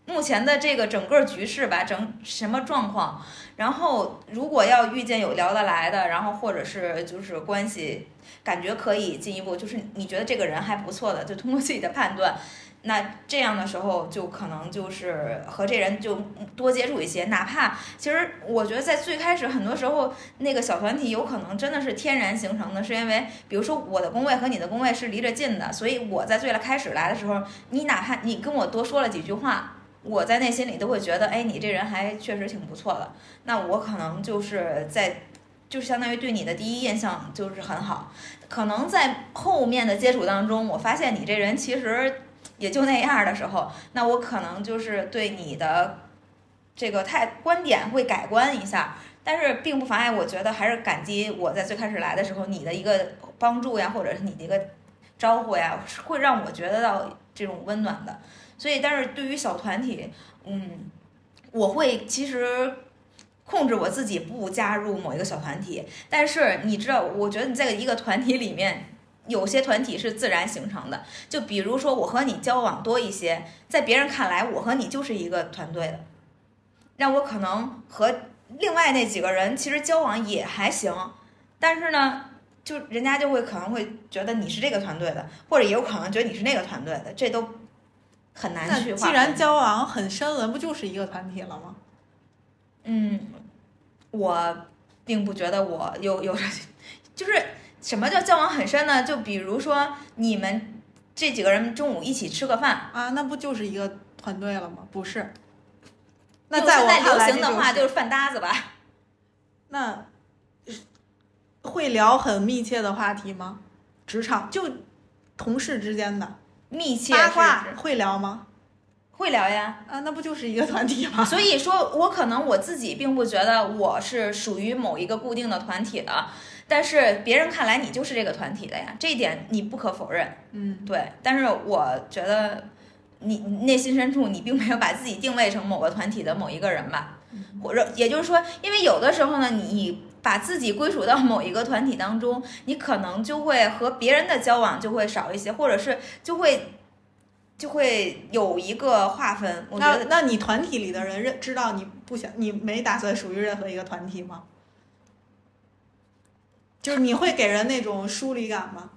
目前的这个整个局势吧，整什么状况，然后如果要遇见有聊得来的，然后或者是就是关系感觉可以进一步，就是你觉得这个人还不错的，就通过自己的判断。那这样的时候，就可能就是和这人就多接触一些，哪怕其实我觉得在最开始很多时候，那个小团体有可能真的是天然形成的，是因为比如说我的工位和你的工位是离着近的，所以我在最开始来的时候，你哪怕你跟我多说了几句话，我在内心里都会觉得，哎，你这人还确实挺不错的。那我可能就是在，就相当于对你的第一印象就是很好。可能在后面的接触当中，我发现你这人其实。也就那样的时候，那我可能就是对你的这个太观点会改观一下，但是并不妨碍我觉得还是感激我在最开始来的时候你的一个帮助呀，或者是你的一个招呼呀，会让我觉得到这种温暖的。所以，但是对于小团体，嗯，我会其实控制我自己不加入某一个小团体，但是你知道，我觉得你在一个团体里面。有些团体是自然形成的，就比如说我和你交往多一些，在别人看来，我和你就是一个团队的。那我可能和另外那几个人其实交往也还行，但是呢，就人家就会可能会觉得你是这个团队的，或者也有可能觉得你是那个团队的，这都很难去。
既然交往很深了，不就是一个团体了吗？
嗯，我并不觉得我有有，就是。什么叫交往很深呢？就比如说你们这几个人中午一起吃个饭
啊，那不就是一个团队了吗？不是。
那
在我
流行的话就是饭搭子吧。
那会聊很密切的话题吗？职场就同事之间的
密切
八卦会聊吗？
会聊呀。
啊，那不就是一个团体吗？
所以说我可能我自己并不觉得我是属于某一个固定的团体的。但是别人看来你就是这个团体的呀，这一点你不可否认。
嗯，
对。但是我觉得你内心深处你并没有把自己定位成某个团体的某一个人吧？或者也就是说，因为有的时候呢，你把自己归属到某一个团体当中，你可能就会和别人的交往就会少一些，或者是就会就会有一个划分。
那那你团体里的人认知道你不想你没打算属于任何一个团体吗？就是你会给人那种疏离感吗？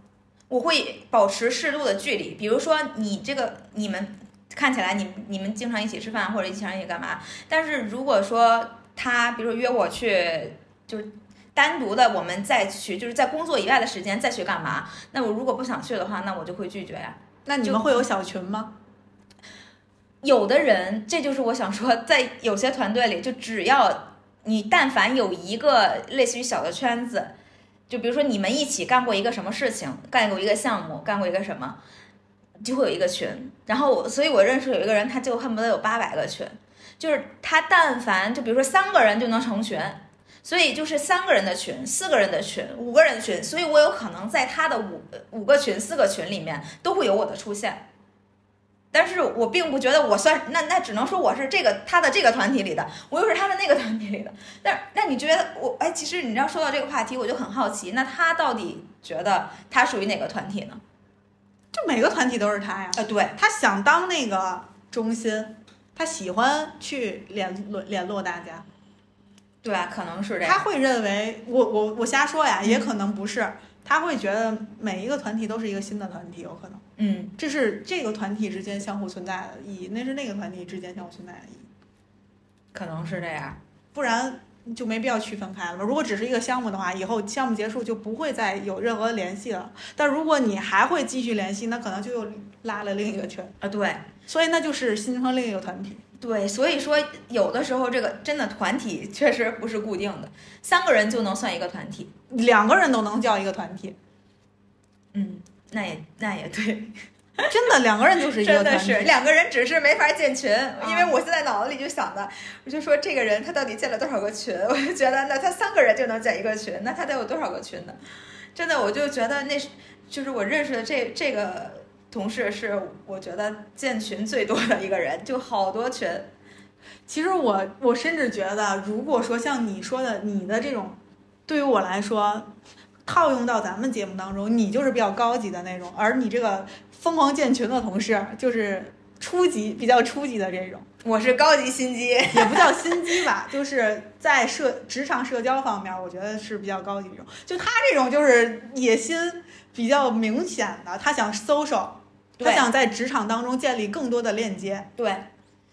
我会保持适度的距离。比如说，你这个你们看起来，你你们经常一起吃饭或者一起一起干嘛？但是如果说他，比如说约我去，就是单独的，我们再去，就是在工作以外的时间再去干嘛？那我如果不想去的话，那我就会拒绝呀。
那你们会有小群吗？
有的人，这就是我想说，在有些团队里，就只要你但凡有一个类似于小的圈子。就比如说你们一起干过一个什么事情，干过一个项目，干过一个什么，就会有一个群。然后我，所以我认识有一个人，他就恨不得有八百个群，就是他但凡就比如说三个人就能成群，所以就是三个人的群、四个人的群、五个人的群，所以我有可能在他的五五个群、四个群里面都会有我的出现。但是我并不觉得我算那那只能说我是这个他的这个团体里的，我又是他的那个团体里的。但那你觉得我哎，其实你知道说到这个话题，我就很好奇，那他到底觉得他属于哪个团体呢？
就每个团体都是他呀。
呃，对
他想当那个中心，他喜欢去联络联络大家。
对啊，可能是这
样。他会认为我我我瞎说呀，也可能不是。他会觉得每一个团体都是一个新的团体，有可能，
嗯，
这是这个团体之间相互存在的意义，那是那个团体之间相互存在的意义，
可能是这样，
不然就没必要区分开了嘛。如果只是一个项目的话，以后项目结束就不会再有任何联系了。但如果你还会继续联系，那可能就又拉了另一个圈
啊，对，
所以那就是形成另一个团体。
对，所以说有的时候这个真的团体确实不是固定的，三个人就能算一个团体，
两个人都能叫一个团体。
嗯，那也那也对。
真的两个人就是一个
真的
团体
是两个人只是没法建群，因为我现在脑子里就想的，我就说这个人他到底建了多少个群？我就觉得那他三个人就能建一个群，那他得有多少个群呢？真的，我就觉得那是就是我认识的这这个同事是我觉得建群最多的一个人，就好多群。
其实我我甚至觉得，如果说像你说的，你的这种，对于我来说，套用到咱们节目当中，你就是比较高级的那种，而你这个疯狂建群的同事就是初级，比较初级的这种，
我是高级心机，
也不叫心机吧，就是在社职场社交方面，我觉得是比较高级这种。就他这种就是野心比较明显的，他想 social，他想在职场当中建立更多的链接。
对，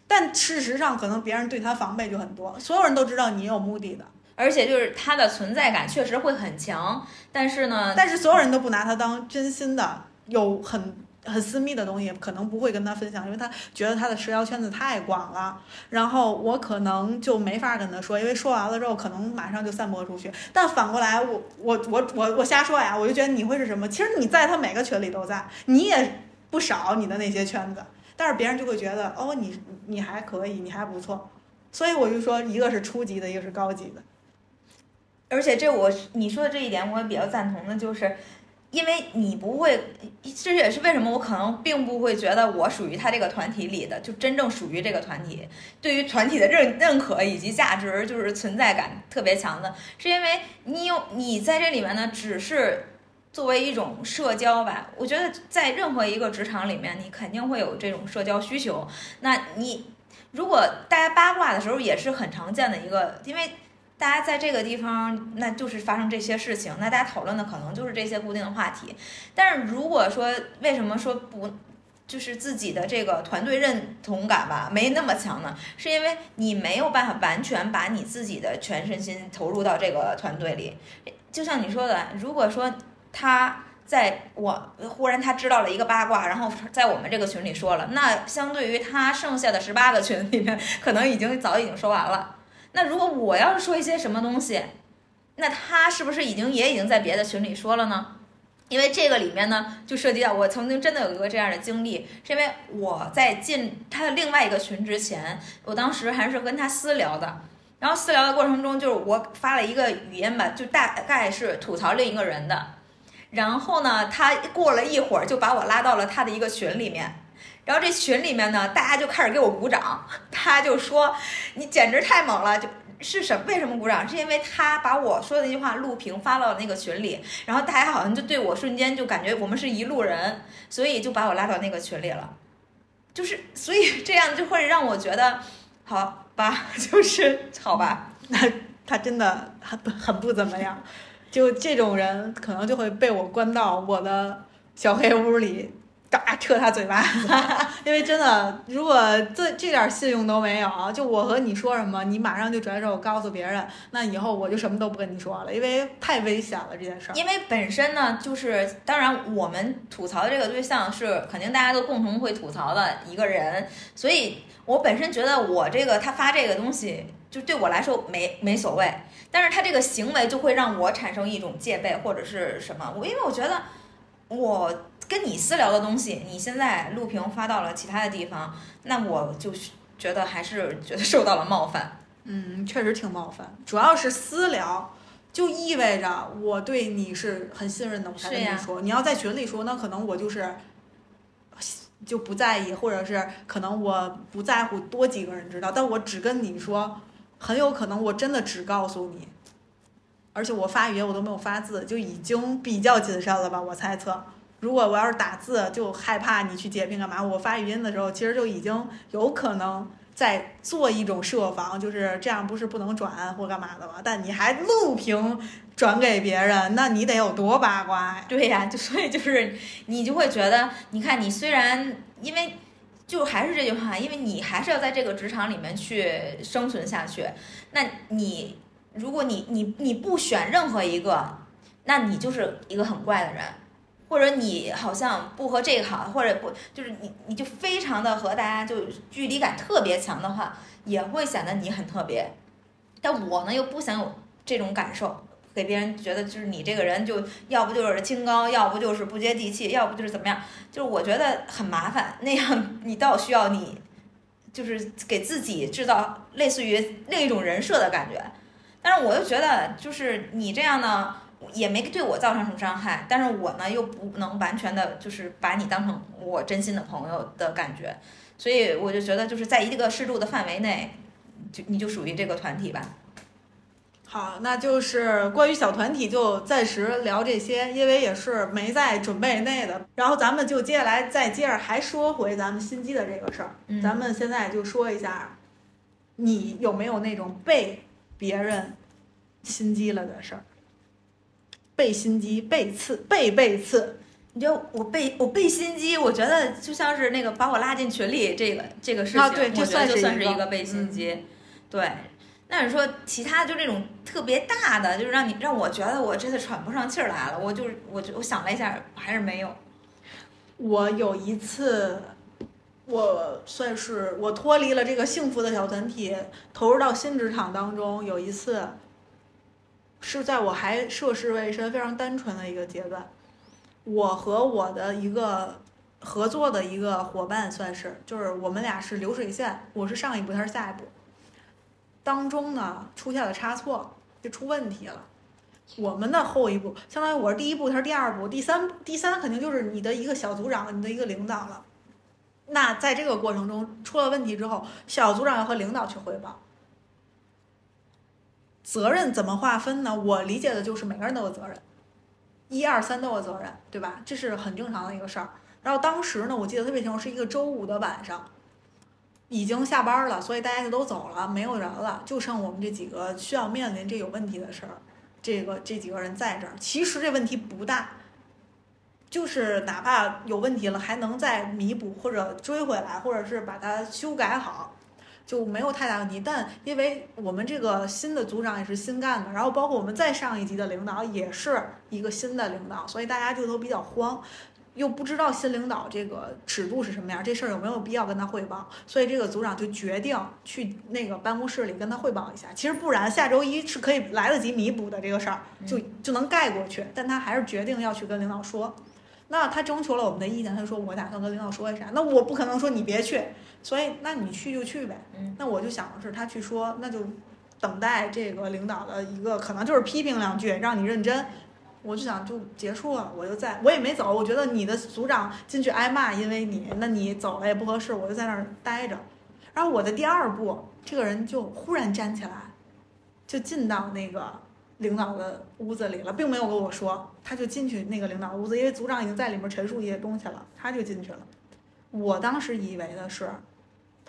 但事实上，可能别人对他防备就很多，所有人都知道你有目的的，
而且就是他的存在感确实会很强，但是呢，
但是所有人都不拿他当真心的，有很很私密的东西，可能不会跟他分享，因为他觉得他的社交圈子太广了。然后我可能就没法跟他说，因为说完了之后，可能马上就散播出去。但反过来，我我我我我瞎说呀，我就觉得你会是什么？其实你在他每个群里都在，你也不少你的那些圈子，但是别人就会觉得哦，你你还可以，你还不错。所以我就说，一个是初级的，一个是高级的。
而且这我你说的这一点我也比较赞同的，就是因为你不会，这也是为什么我可能并不会觉得我属于他这个团体里的，就真正属于这个团体，对于团体的认认可以及价值就是存在感特别强的，是因为你有你在这里面呢，只是。作为一种社交吧，我觉得在任何一个职场里面，你肯定会有这种社交需求。那你如果大家八卦的时候，也是很常见的一个，因为大家在这个地方，那就是发生这些事情，那大家讨论的可能就是这些固定的话题。但是如果说为什么说不，就是自己的这个团队认同感吧，没那么强呢？是因为你没有办法完全把你自己的全身心投入到这个团队里。就像你说的，如果说他在我忽然他知道了一个八卦，然后在我们这个群里说了，那相对于他剩下的十八个群里面，可能已经早已经说完了。那如果我要是说一些什么东西，那他是不是已经也已经在别的群里说了呢？因为这个里面呢，就涉及到我曾经真的有一个这样的经历，是因为我在进他的另外一个群之前，我当时还是跟他私聊的，然后私聊的过程中，就是我发了一个语音吧，就大概是吐槽另一个人的，然后呢，他过了一会儿就把我拉到了他的一个群里面。然后这群里面呢，大家就开始给我鼓掌，他就说你简直太猛了，就是什为什么鼓掌？是因为他把我说的那句话录屏发到了那个群里，然后大家好像就对我瞬间就感觉我们是一路人，所以就把我拉到那个群里了。就是所以这样就会让我觉得，好吧，就是好吧，
那 他真的很很不怎么样，就这种人可能就会被我关到我的小黑屋里，嘎撤他嘴巴子，因为真的，如果这这点信用都没有，就我和你说什么，你马上就转手告诉别人，那以后我就什么都不跟你说了，因为太危险了这件事儿。
因为本身呢，就是当然我们吐槽的这个对象是肯定大家都共同会吐槽的一个人，所以我本身觉得我这个他发这个东西，就对我来说没没所谓，但是他这个行为就会让我产生一种戒备或者是什么，我因为我觉得我跟你私聊的东西，你现在录屏发到了其他的地方，那我就觉得还是觉得受到了冒犯。
嗯，确实挺冒犯，主要是私聊。就意味着我对你是很信任的，我才跟你说。你要在群里说，那可能我就是就不在意，或者是可能我不在乎多几个人知道，但我只跟你说，很有可能我真的只告诉你，而且我发语音我都没有发字，就已经比较谨慎了吧？我猜测，如果我要是打字，就害怕你去截屏干嘛？我发语音的时候，其实就已经有可能在做一种设防，就是这样不是不能转或干嘛的吗？但你还录屏转给别人，那你得有多八卦？
对呀，就所以就是你就会觉得，你看你虽然因为就还是这句话，因为你还是要在这个职场里面去生存下去，那你如果你你你不选任何一个，那你就是一个很怪的人。或者你好像不和这个好，或者不就是你你就非常的和大家就距离感特别强的话，也会显得你很特别。但我呢又不想有这种感受，给别人觉得就是你这个人就要不就是清高，要不就是不接地气，要不就是怎么样，就是我觉得很麻烦。那样你倒需要你就是给自己制造类似于另一种人设的感觉。但是我又觉得就是你这样呢。也没对我造成什么伤害，但是我呢又不能完全的，就是把你当成我真心的朋友的感觉，所以我就觉得就是在一个适度的范围内，就你就属于这个团体吧。
好，那就是关于小团体就暂时聊这些，因为也是没在准备内的。然后咱们就接下来再接着还说回咱们心机的这个事儿，咱们现在就说一下，你有没有那种被别人心机了的事儿？被心机，被刺，被被刺。
你觉得我被我被心机？我觉得就像是那个把我拉进群里这个这个事情，
啊，对，
这
算
是一
个
被心机。对，那你说其他就这种特别大的，就是让你让我觉得我真的喘不上气儿来了。我就是我我想了一下，还是没有。
我有一次，我算是我脱离了这个幸福的小团体，投入到新职场当中。有一次。是在我还涉世未深、非常单纯的一个阶段，我和我的一个合作的一个伙伴，算是就是我们俩是流水线，我是上一步，他是下一步，当中呢出现了差错，就出问题了。我们的后一步，相当于我是第一步，他是第二步，第三第三肯定就是你的一个小组长，你的一个领导了。那在这个过程中出了问题之后，小组长要和领导去汇报。责任怎么划分呢？我理解的就是每个人都有责任，一二三都有责任，对吧？这是很正常的一个事儿。然后当时呢，我记得特别清楚，是一个周五的晚上，已经下班了，所以大家就都走了，没有人了，就剩我们这几个需要面临这有问题的事儿。这个这几个人在这儿，其实这问题不大，就是哪怕有问题了，还能再弥补或者追回来，或者是把它修改好。就没有太大问题，但因为我们这个新的组长也是新干的，然后包括我们再上一级的领导也是一个新的领导，所以大家就都比较慌，又不知道新领导这个尺度是什么样，这事儿有没有必要跟他汇报，所以这个组长就决定去那个办公室里跟他汇报一下。其实不然，下周一是可以来得及弥补的这个事儿，就就能盖过去，但他还是决定要去跟领导说。那他征求了我们的意见，他说我打算跟领导说一下，那我不可能说你别去。所以，那你去就去呗。那我就想的是，他去说，那就等待这个领导的一个可能就是批评两句，让你认真。我就想就结束了，我就在，我也没走。我觉得你的组长进去挨骂，因为你，那你走了也不合适，我就在那儿待着。然后我的第二步，这个人就忽然站起来，就进到那个领导的屋子里了，并没有跟我说，他就进去那个领导屋子，因为组长已经在里面陈述一些东西了，他就进去了。我当时以为的是。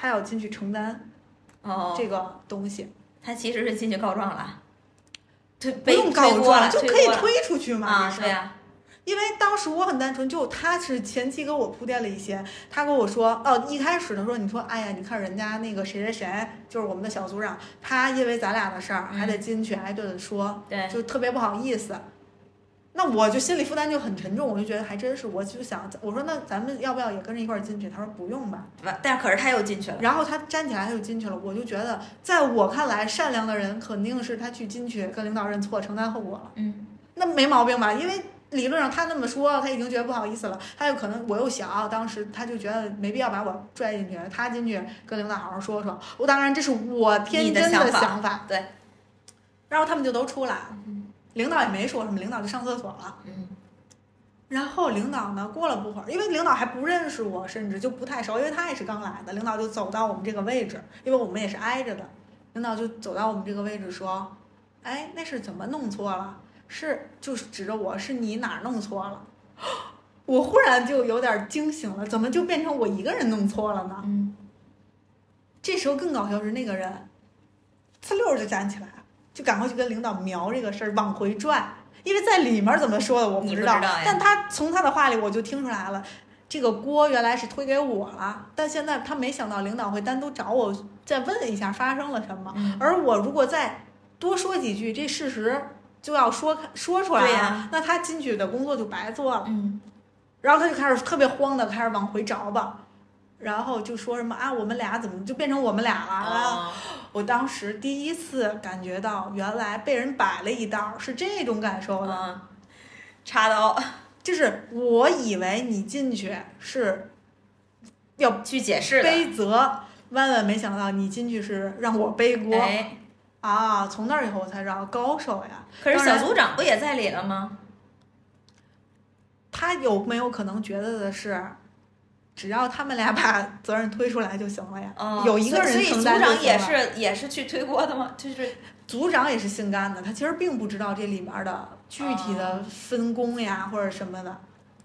他要进去承担，
哦，
这个东西，
他其实是进去告状了，推
不用告状就可以推出去嘛，
啊，对
呀，因为当时我很单纯，就他是前期给我铺垫了一些，他跟我说，哦，一开始的时候你说，哎呀，你看人家那个谁谁谁，就是我们的小组长，他因为咱俩的事儿还得进去挨顿说，
对，
就特别不好意思。那我就心理负担就很沉重，我就觉得还真是，我就想我说那咱们要不要也跟着一块儿进去？他说不用吧。
完，但是可是他又进去了。
然后他站起来他就进去了，我就觉得在我看来，善良的人肯定是他去进去跟领导认错，承担后果了。
嗯，
那没毛病吧？因为理论上他那么说，他已经觉得不好意思了。他有可能我又小，当时他就觉得没必要把我拽进去，他进去跟领导好好说说。我当然这是我天真的
想
法。
对。
然后他们就都出来了，领导也没说什么，领导就上厕所了。
嗯。
然后领导呢，过了不会儿，因为领导还不认识我，甚至就不太熟，因为他也是刚来的。领导就走到我们这个位置，因为我们也是挨着的。领导就走到我们这个位置说：“哎，那是怎么弄错了？是就是指着我是你哪儿弄错了？” 我忽然就有点惊醒了，怎么就变成我一个人弄错了呢？
嗯。
这时候更搞笑是那个人，呲溜就站起来，就赶快去跟领导描这个事儿，往回拽。因为在里面怎么说的我不知道，但他从他的话里我就听出来了，这个锅原来是推给我了，但现在他没想到领导会单独找我再问一下发生了什么，而我如果再多说几句，这事实就要说说出来了，那他进去的工作就白做了。
嗯，
然后他就开始特别慌的开始往回找吧，然后就说什么啊，我们俩怎么就变成我们俩了？
啊，
我当时第一次感觉到，原来被人摆了一道是这种感受的。
嗯，插刀
就是我以为你进去是要
去解释的，
背责，万万没想到你进去是让我背锅、
哎，
啊！从那儿以后我才知道高手呀。
可是小组长不也在里了吗？
他有没有可能觉得的是，只要他们俩把责任推出来就行了呀？
哦，
有一个人
所以所以组长也是也是去推锅的吗？就是
组长也是心甘的，他其实并不知道这里面的具体
哦
的分工呀、或者什么的。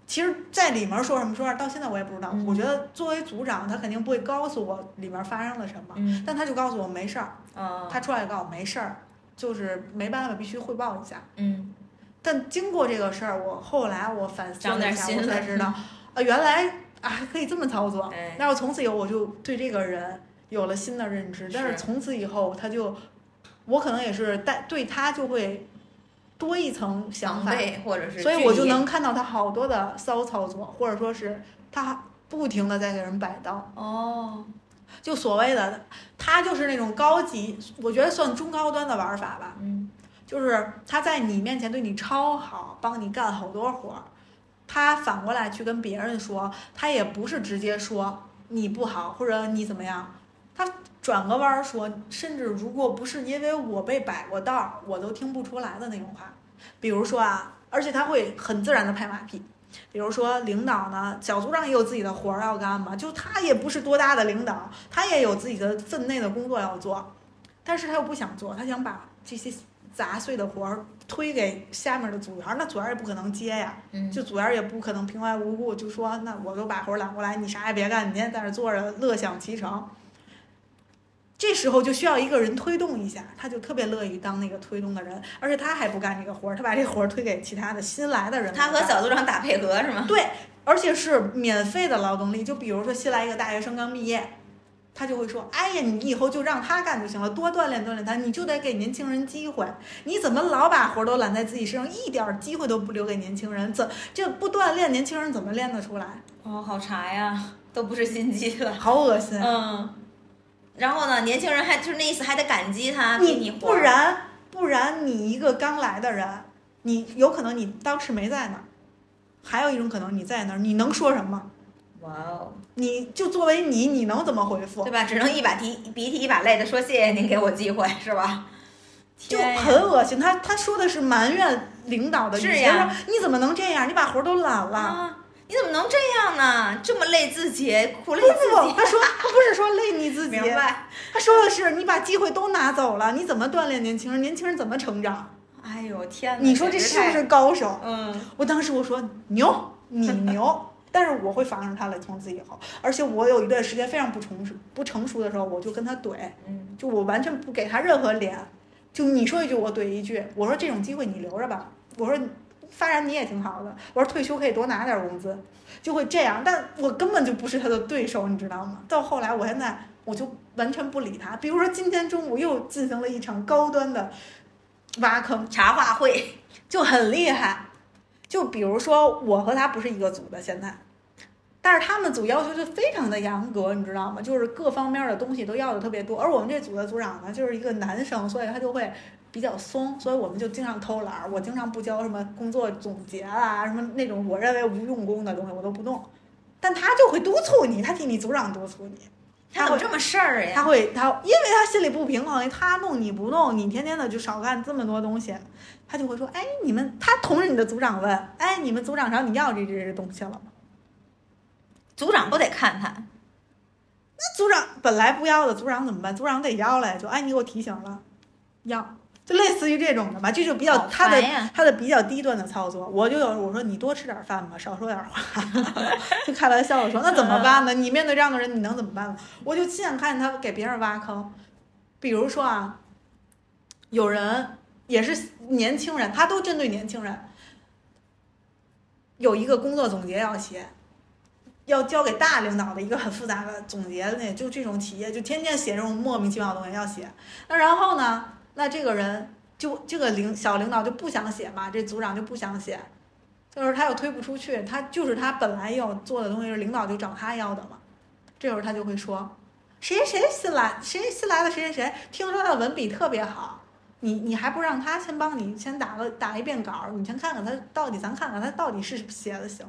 其实，在里面说什么说到现在我也不知道。
嗯
我觉得作为组长，他肯定不会告诉我里面发生了什么，
嗯
但他就告诉我没事儿，
啊
他出来告诉我没事儿，就是没办法必须汇报一下。
嗯
但经过这个事儿，我后来我反思
长
了一下，我才知道，啊，原来啊可以这么操作。
哎
那我从此以后我就对这个人有了新的认知，但是
是
从此以后他就，我可能也是带对他就会多一层想法，
或者是。
所以我就能看到他好多的骚操作，或者说是他不停的在给人摆刀，
哦。
就所谓的他就是那种高级，我觉得算中高端的玩法吧，
嗯。
就是他在你面前对你超好，帮你干好多活儿，他反过来去跟别人说，他也不是直接说你不好或者你怎么样，他转个弯儿说，甚至如果不是因为我被摆过道儿，我都听不出来的那种话。比如说啊，而且他会很自然的拍马屁。比如说领导呢，小组长也有自己的活儿要干嘛，就他也不是多大的领导，他也有自己的分内的工作要做，但是他又不想做，他想把这些杂碎的活儿推给下面的组员，那组员也不可能接呀，
嗯
就组员也不可能平白无故就说，那我都把活儿揽过来，你啥也别干，你天天在那坐着乐享其成。这时候就需要一个人推动一下，他就特别乐意当那个推动的人，而且他还不干这个活儿，他把这活儿推给其他的新来的人
他。和小组长打配合是吗？
对，而且是免费的劳动力。就比如说新来一个大学生刚毕业，他就会说：“哎呀，你以后就让他干就行了，多锻炼锻炼他。你就得给年轻人机会。你怎么老把活儿都揽在自己身上，一点儿机会都不留给年轻人？怎这不锻炼，年轻人怎么练得出来？
哦，好茶呀，都不是心机了。
好恶心！
嗯，然后呢，年轻人还就是那意思，还得感激他，
你
你。
不然不然你一个刚来的人，你有可能你当时没在那儿，还有一种可能你在那儿，你能说什么？
哇哦，
你就作为你，你能怎么回复？
对吧？只能一把提鼻涕一把泪的说谢谢您给我机会，是吧？
就很恶心。他他说的是埋怨领导的语气，
是呀
他说你怎么能这样？你把活儿都揽了。
啊！你怎么能这样呢？这么累自己，苦累
不
自
不，
己。
他说他不是说累你自己，
明白？
他说的是你把机会都拿走了，你怎么锻炼年轻人？年轻人怎么成长？
哎呦天哪！
你说这是不？是高手？
嗯，
我当时我说牛，你牛。但是我会防着他了，从此以后，而且我有一段时间非常不成熟、不成熟的时候，我就跟他怼，
嗯，
就我完全不给他任何脸，就你说一句我怼一句，我说这种机会你留着吧，我说发展你也挺好的，我说退休可以多拿点工资，就会这样，但我根本就不是他的对手，你知道吗？到后来我现在我就完全不理他，比如说今天中午又进行了一场高端的挖坑，
茶话会。
就很厉害，就比如说我和他不是一个组的现在。但是他们组要求就非常的严格，你知道吗？就是各方面的东西都要的特别多。而我们这组的组长呢，就是一个男生，所以他就会比较松，所以我们就经常偷懒儿。我经常不交什么工作总结啊，什么那种我认为无用功的东西我都不弄。但他就会督促你，他替你组长督促你，
他有这么事儿呀他？
会他因为他心里不平衡，他弄你不弄，你天天的就少干这么多东西，他就会说，哎，你们他同着你的组长问，哎，你们组长上你要这这这东西了吗？
组长不得看他？
那组长本来不要的，组长怎么办？组长得要了，就哎，你给我提醒了，要，就类似于这种的吧，这就比较他的他的比较低端的操作。我就有我说你多吃点饭吧，少说点话，就开玩笑的说 那怎么办呢？你面对这样的人，你能怎么办呢？我就亲眼看见他给别人挖坑，比如说啊，有人也是年轻人，他都针对年轻人，有一个工作总结要写。要交给大领导的一个很复杂的总结的那，就这种企业就天天写这种莫名其妙的东西要写。那然后呢，那这个人就这个领小领导就不想写嘛，这组长就不想写，就是他又推不出去，他就是他本来要做的东西是领导就找他要的嘛。这会儿他就会说，谁谁新来，谁新来的谁谁谁，听说他的文笔特别好，你你还不让他先帮你先打个打一遍稿，你先看看他到底，咱看看他到底是写的行。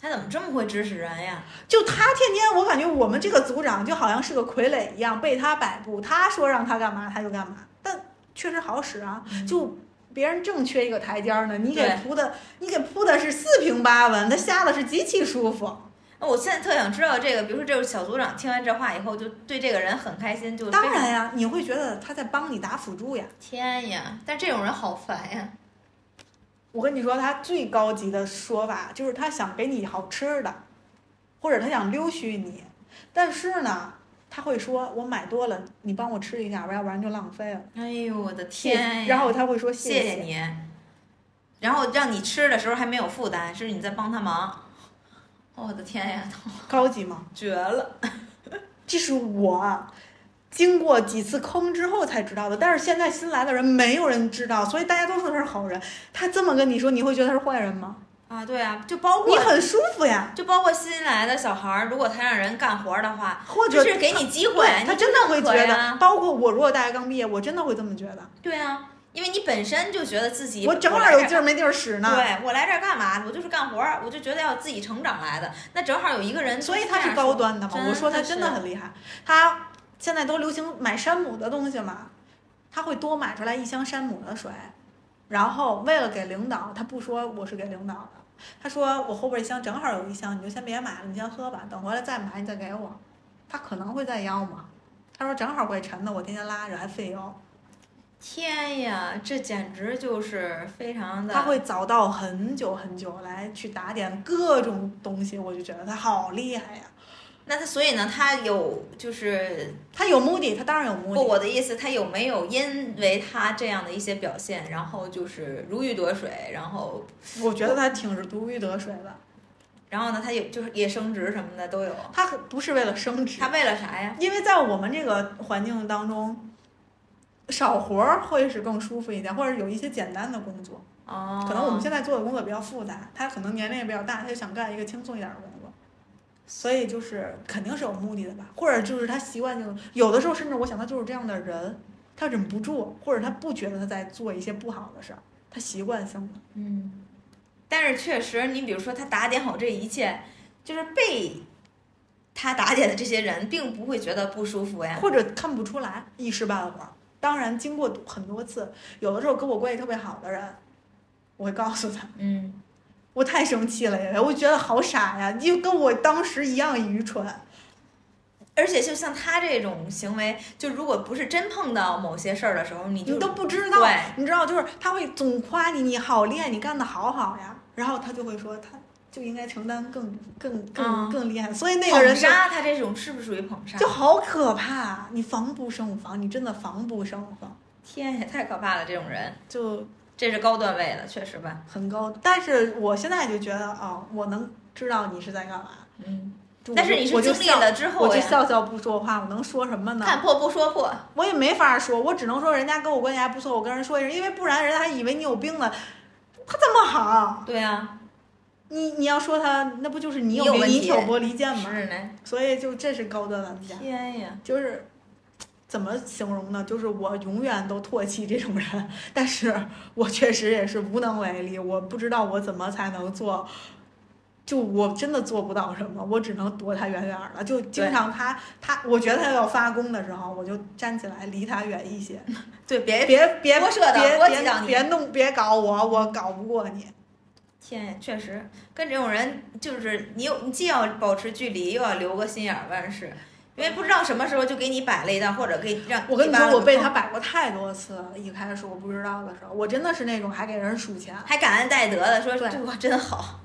他怎么这么会指使人呀？
就他天天，我感觉我们这个组长就好像是个傀儡一样，被他摆布，他说让他干嘛他就干嘛，但确实好使啊，就。别人正缺一个台阶儿呢，你给铺的，你给铺的是四平八稳，他下的是极其舒服。
那我现在特想知道这个，比如说这个小组长听完这话以后，就对这个人很开心，就
当然呀，你会觉得他在帮你打辅助呀。
天呀！但这种人好烦呀。
我跟你说，他最高级的说法就是他想给你好吃的，或者他想溜须你，但是呢，他会说我买多了，你帮我吃一下吧，要不然就浪费了。
哎呦我的天！
然后他会说
谢
谢
你，然后让你吃的时候还没有负担，是你在帮他忙。我的天呀，
高级吗？
绝了！
这是我经过几次坑之后才知道的，但是现在新来的人没有人知道，所以大家都说他是好人。他这么跟你说，你会觉得他是坏人吗？
啊，对啊，就包括
你很舒服呀，
就包括新来的小孩儿，如果他让人干活的话，
或者
是给你机会，
他真的会觉得，包括我，如果大学刚毕业，我真的会这么觉得。
对啊，因为你本身就觉得自己
我正好有劲儿没地儿使呢。
对我来这儿干嘛？我就是干活儿，我就觉得要自己成长来的。那正好有一个人，
所以他是高端的嘛。我说他真的很厉害。他现在都流行买山姆的东西嘛，他会多买出来一箱山姆的水，然后为了给领导，他不说我是给领导的，他说我后边一箱正好有一箱，你就先别买了，你先喝吧，等回来再买你再给我。他可能会再要嘛。他说正好会沉的，我天天拉着还费油。
天呀，这简直就是非常的。
他会早到很久很久来去打点各种东西，我就觉得他好厉害呀。
那他所以呢，他有就是
他有目的，他当然有目的不，
我的意思，他有没有因为他这样的一些表现，然后就是如鱼得水，然后
我觉得他挺是如鱼得水的。
然后呢，他也就是也升职什么的都有。
他不是为了升职，
他为了啥呀？
因为在我们这个环境当中，少活儿会是更舒服一点，或者有一些简单的工作。
哦，
可能我们现在做的工作比较复杂，他可能年龄也比较大，他就想干一个轻松一点的工作。所以就是肯定是有目的的吧，或者就是他习惯性，有的时候甚至我想他就是这样的人，他忍不住，或者他不觉得他在做一些不好的事儿，他习惯性的。
嗯，但是确实，你比如说他打点好这一切，就是被他打点的这些人，并不会觉得不舒服呀。
或者看不出来，一时半会儿。当然，经过很多次，有的时候跟我关系特别好的人，我会告诉他，
嗯，
我太生气了呀，我觉得好傻呀，就跟我当时一样愚蠢。
而且就像他这种行为，就如果不是真碰到某些事儿的时候，你就
你都不知道，你知道，就是他会总夸你，你好厉害，你干的好好呀，然后他就会说，他就应该承担更更更、
嗯
更厉害，所以那个人
捧杀，他这种是不是属于捧杀？
就好可怕，你防不胜防，你真的防不胜防，
天呀，太可怕了！这种人，
就
这是高段位的，确实吧？
很高。但是我现在就觉得，哦，我能知道你是在干嘛。
嗯，但是你是经历了之
我
后我，
就笑笑不说话，我能说什么呢？
看破不说破。
我也没法说，我只能说人家跟我关系还不错，我跟人说一声，因为不然人家还以为你有病呢。他这么好，
对啊，
你你要说他，那不就是你
你
有
问题
你挑拨离间吗？
是呢。
所以就这是高端玩家，
天呀，
就是怎么形容呢？就是我永远都唾弃这种人，但是我确实也是无能为力，我不知道我怎么才能做。就我真的做不到什么，我只能躲他远远的。就经常他他，我觉得他要发功的时候，我就站起来离他远一些。
对，别
别别别别别弄别搞我，我搞不过你。
天呀，确实跟这种人就是你有你既要保持距离，又要留个心眼儿，万事，因为不知道什么时候就给你摆了一道，或者给让
我跟你说，我被他摆过太多次了。一开始我不知道的时候，我真的是那种还给人数钱，
还感恩戴德的说
对
对我真好。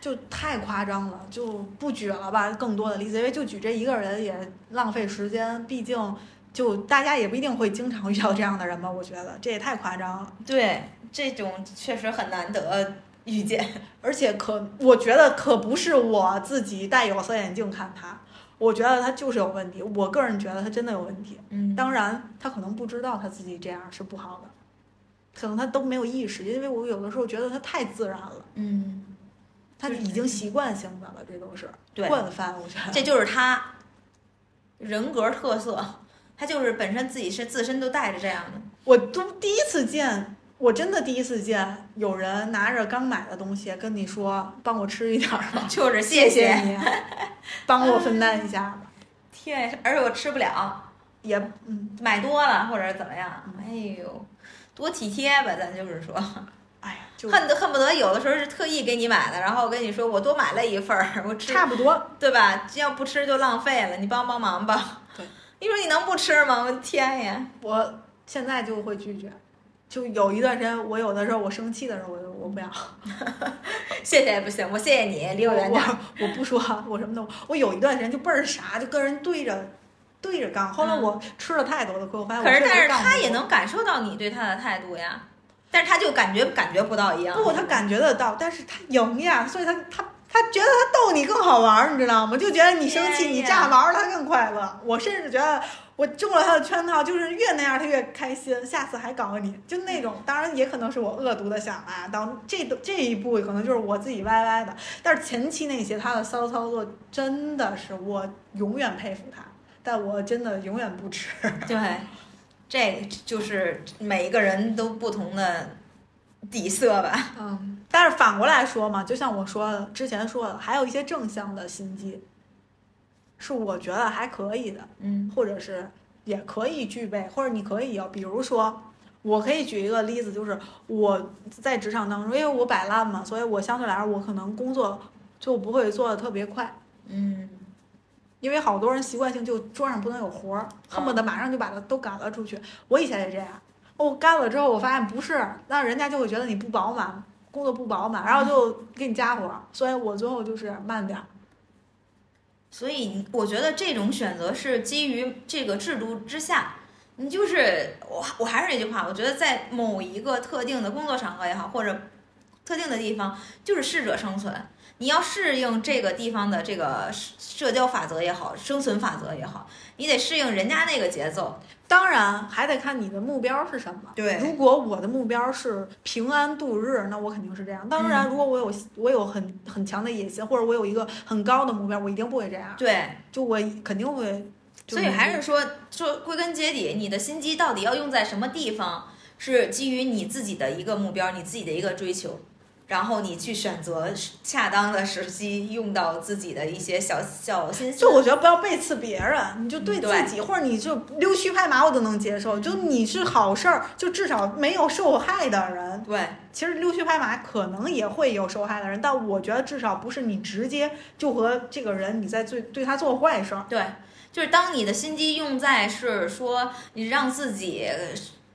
就太夸张了，就不举了吧。更多的例子，因为就举这一个人也浪费时间，毕竟就大家也不一定会经常遇到这样的人吧。我觉得这也太夸张了，
对，这种确实很难得遇见。
而且可我觉得可不是我自己戴有色眼镜看他，我觉得他就是有问题。我个人觉得他真的有问题。
嗯
当然，他可能不知道他自己这样是不好的，可能他都没有意识，因为我有的时候觉得他太自然了，
嗯，
他已经习惯性的了，这都是
对
惯犯，我觉得。
这就是他，人格特色，他就是本身自己是自身都带着这样的。
我都第一次见，我真的第一次见有人拿着刚买的东西跟你说：“帮我吃一点儿吧，
就是
谢
谢
你，帮我分担一下吧。
天，而且我吃不了，”
也嗯，
买多了或者怎么样，哎呦，多体贴吧，咱就是说，
哎呀，就
恨得恨不得有的时候是特意给你买的，然后跟你说我多买了一份儿，我吃
差不多。
对吧？要不吃就浪费了，你帮帮忙吧。
对，
你说你能不吃吗？我的天呀！
我现在就会拒绝。就有一段时间，我有的时候我生气的时候，我就我不要，
谢谢不行，我谢谢你，离我远点儿。
我我不说我什么都，我有一段时间就倍儿傻，就跟人对着对着杠。后来我吃了太多的亏，我发现我
可是，但是他也能感受到你对他的态度呀，但是他就感觉感觉不到一样。
不，他感觉得到，但是他赢呀，所以他他他觉得他逗你更好玩儿，你知道吗？就觉得你生气，你炸毛儿他更快乐。我甚至觉得我中了他的圈套，就是越那样他越开心，下次还搞你，就那种。当然也可能是我恶毒的想啊，到这这一步可能就是我自己歪歪的。但是前期那些他的骚操作真的是我永远佩服他，但我真的永远不吃。
对，这就是每一个人都不同的底色吧。
嗯，但是反过来说嘛，就像我说的，之前说的，还有一些正向的心机，是我觉得还可以的，
嗯
或者是也可以具备，或者你可以有，比如说，我可以举一个例子，就是我在职场当中，因为我摆烂嘛，所以我相对来说，我可能工作就不会做的特别快。
嗯，
因为好多人习惯性就桌上不能有活儿，恨不得马上就把它都赶了出去。我以前也这样，我干了之后，我发现不是，那人家就会觉得你不饱满，工作不饱满，然后就给你加活。所以我最后就是慢点儿。
所以我觉得这种选择是基于这个制度之下，你就是我我还是那句话，我觉得在某一个特定的工作场合也好，或者特定的地方，就是适者生存。你要适应这个地方的这个社社交法则也好，生存法则也好，你得适应人家那个节奏。
当然还得看你的目标是什么。
对
如果我的目标是平安度日，那我肯定是这样。当然，
嗯
如果我有我有很很强的野心，或者我有一个很高的目标，我一定不会这样。
对，
就我肯定会。
所以还是说说归根结底，你的心机到底要用在什么地方，是基于你自己的一个目标，你自己的一个追求，然后你去选择恰当的时机，用到自己的一些小小心思。
就我觉得不要背刺别人，你就对自己，或者你就溜须拍马，我都能接受。就你是好事儿，就至少没有受害的人。
对
其实溜须拍马可能也会有受害的人，但我觉得至少不是你直接就和这个人你在对对他做坏事儿。
对，就是当你的心机用在是说你让自己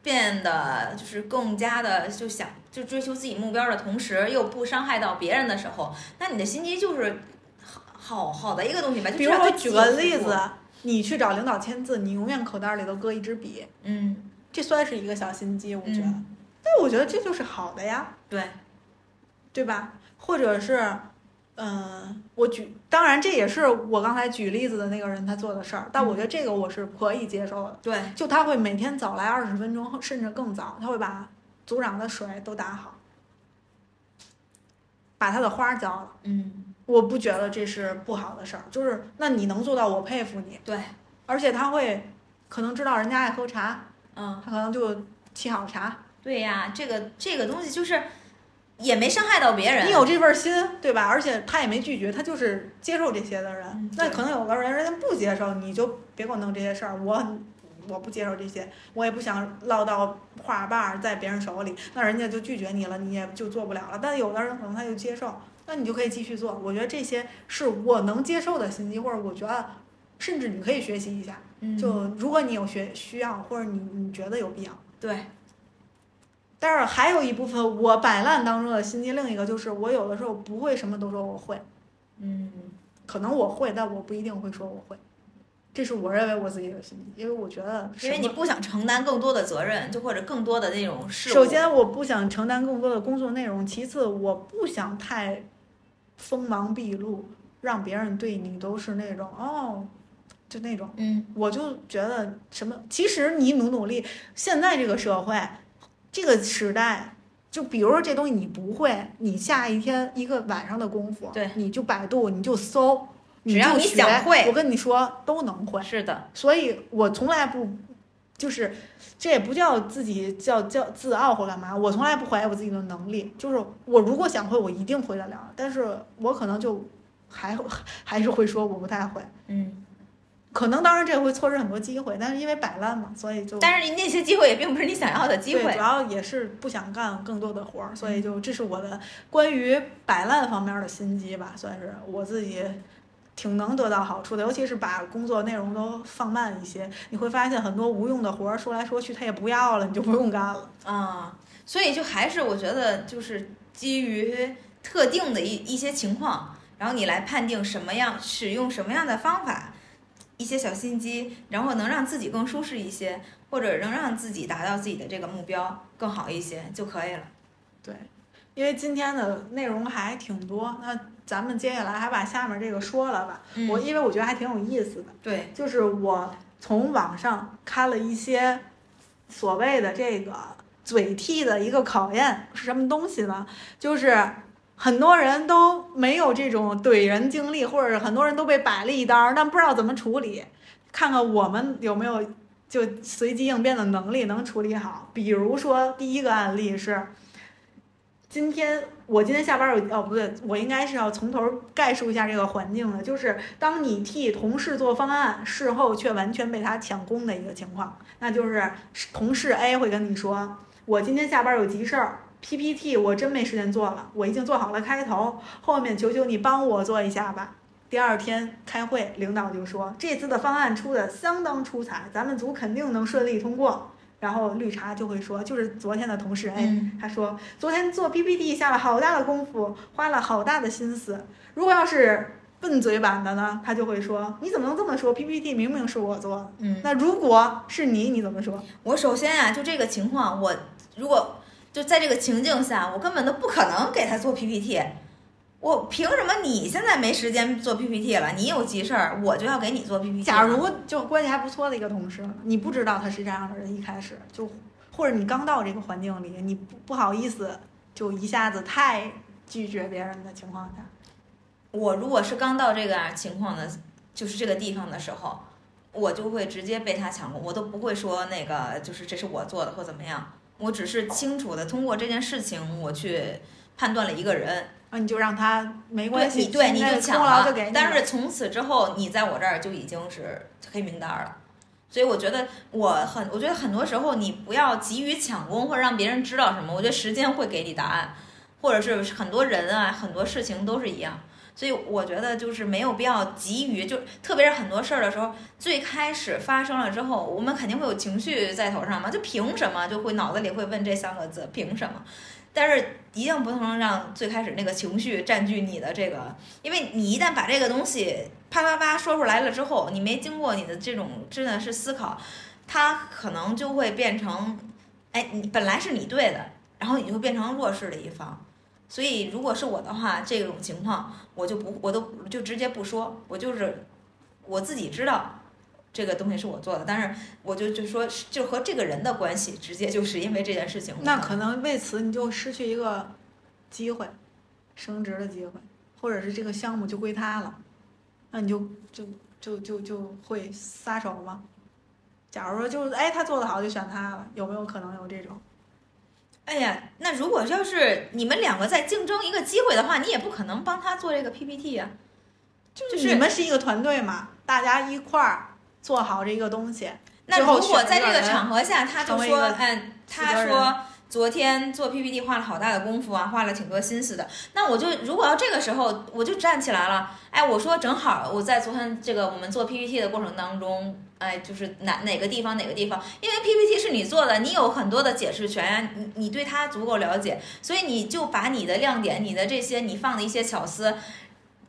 变得就是更加的就想就追求自己目标的同时，又不伤害到别人的时候，那你的心机就是好好好的一个东西吧。就
比如
至少对自己
我举个例子，，你去找领导签字，你永远口袋里头搁一支笔，
嗯，
这算是一个小心机，我觉得。
嗯
但我觉得这就是好的呀。
对，
对吧？或者是，嗯、我举，当然这也是我刚才举例子的那个人他做的事儿，但我觉得这个我是可以接受的。
对，
就他会每天早来二十分钟，甚至更早，他会把组长的水都打好，把他的花浇了。
嗯，
我不觉得这是不好的事儿，就是那你能做到，我佩服你。
对，
而且他会可能知道人家爱喝茶，
嗯，
他可能就沏好茶。
对呀，这个这个东西就是也没伤害到别人，
你有这份心，对吧？而且他也没拒绝，他就是接受这些的人。
嗯
那可能有的人人家不接受，你就别给我弄这些事儿。我我不接受这些，我也不想落到话把儿在别人手里，那人家就拒绝你了，你也就做不了了。但有的人可能他就接受，那你就可以继续做。我觉得这些是我能接受的信息，或者我觉得甚至你可以学习一下。
嗯
就如果你有学需要，或者你你觉得有必要。
对，
但是还有一部分我摆烂当中的心机，另一个就是我有的时候不会什么都说我会。
嗯，
可能我会，但我不一定会说我会，这是我认为我自己的心机，因为我觉得，
因为你不想承担更多的责任，就或者更多的那种事。
首先我不想承担更多的工作内容，其次我不想太锋芒毕露，让别人对你都是那种哦，就那种，
嗯，
我就觉得什么，其实你努努力，现在这个社会，这个时代。就比如说这东西你不会，你下一天一个晚上的功夫，
对
你就百度，你就搜，
只要你想会
我跟你说都能会。
是的，
所以我从来不，就是这也不叫自己叫叫自傲或干嘛，我从来不怀疑我自己的能力，就是我如果想会，我一定会得了，但是我可能就还还是会说我不太会，
嗯，
可能当然这会错失很多机会，但是因为摆烂嘛，所以就。
但是那些机会也并不是你想要的机，会
主。要也是不想干更多的活儿，所以就这是我的关于摆烂方面的心机吧，算是我自己挺能得到好处的，尤其是把工作内容都放慢一些，你会发现很多无用的活儿说来说去他也不要了，你就不用干了。
啊，所以就还是我觉得就是基于特定的一一些情况，然后你来判定什么样使用什么样的方法，一些小心机，然后能让自己更舒适一些，或者能让自己达到自己的这个目标更好一些就可以了。
对，因为今天的内容还挺多，那咱们接下来还把下面这个说了吧。
嗯
我因为我觉得还挺有意思的。
对，
就是我从网上看了一些所谓的这个嘴替的一个考验是什么东西呢？就是很多人都没有这种怼人经历，或者是很多人都被摆了一刀，但不知道怎么处理。看看我们有没有就随机应变的能力能处理好。比如说第一个案例是，今天我今天下班有哦不对，我应该是要从头概述一下这个环境的，就是当你替同事做方案，事后却完全被他抢功的一个情况，那就是同事 A 会跟你说，我今天下班有急事儿。PPT 我真没时间做了，我已经做好了开头，后面求求你帮我做一下吧。第二天开会，领导就说这次的方案出的相当出彩，咱们组肯定能顺利通过。然后绿茶就会说，就是昨天的同事 A，、
嗯
他说昨天做 PPT 下了好大的功夫，花了好大的心思。如果要是笨嘴版的呢，他就会说你怎么能这么说？PPT 明明是我做的。
嗯，
那如果是你，你怎么说？
我首先啊，就这个情况，我如果就在这个情境下，我根本都不可能给他做 PPT。我凭什么你现在没时间做 PPT 了？你有急事儿，我就要给你做 PPT。
假如就关系还不错的一个同事，你不知道他是这样的人，一开始就或者你刚到这个环境里，你不不好意思就一下子太拒绝别人的情况下，
我如果是刚到这个样情况的，就是这个地方的时候，我就会直接被他抢过，我都不会说那个就是这是我做的或怎么样，我只是清楚的通过这件事情我去判断了一个人，
那你就让他没关系，
对你对你就抢了但是从此之后你在我这儿就已经是黑名单了。所以我觉得我很，我觉得很多时候你不要急于抢功或者让别人知道什么，我觉得时间会给你答案，或者是很多人啊，很多事情都是一样。所以我觉得就是没有必要急于，就特别是很多事儿的时候，最开始发生了之后，我们肯定会有情绪在头上嘛，就凭什么就会脑子里会问这三个字，凭什么？但是一定不能让最开始那个情绪占据你的这个，因为你一旦把这个东西啪啪啪说出来了之后，你没经过你的这种真的是思考，它可能就会变成，哎，你本来是你对的，然后你就变成弱势的一方。所以如果是我的话，这种情况我就不，我都就直接不说，我就是我自己知道这个东西是我做的，但是我就就说就和这个人的关系，直接就是因为这件事情，
那可能为此你就失去一个机会，升职的机会，或者是这个项目就归他了，那你就就就就就会撒手吗？假如说就是哎他做的好就选他了，有没有可能有这种？
哎呀，那如果要是你们两个在竞争一个机会的话，你也不可能帮他做这个 PPT 呀、就是
你们是一个团队嘛，大家一块儿做好这个东西。
那如果在这个场合下，他就说，嗯，他说昨天做 PPT 花了好大的功夫啊，花了挺多心思的。那我就如果要这个时候，我就站起来了，哎，我说正好我在昨天这个我们做 PPT 的过程当中，哎，就是哪哪个地方哪个地方，因为 PPT 是你做的，你有很多的解释权呀，你你对它足够了解，所以你就把你的亮点、你的这些你放的一些巧思。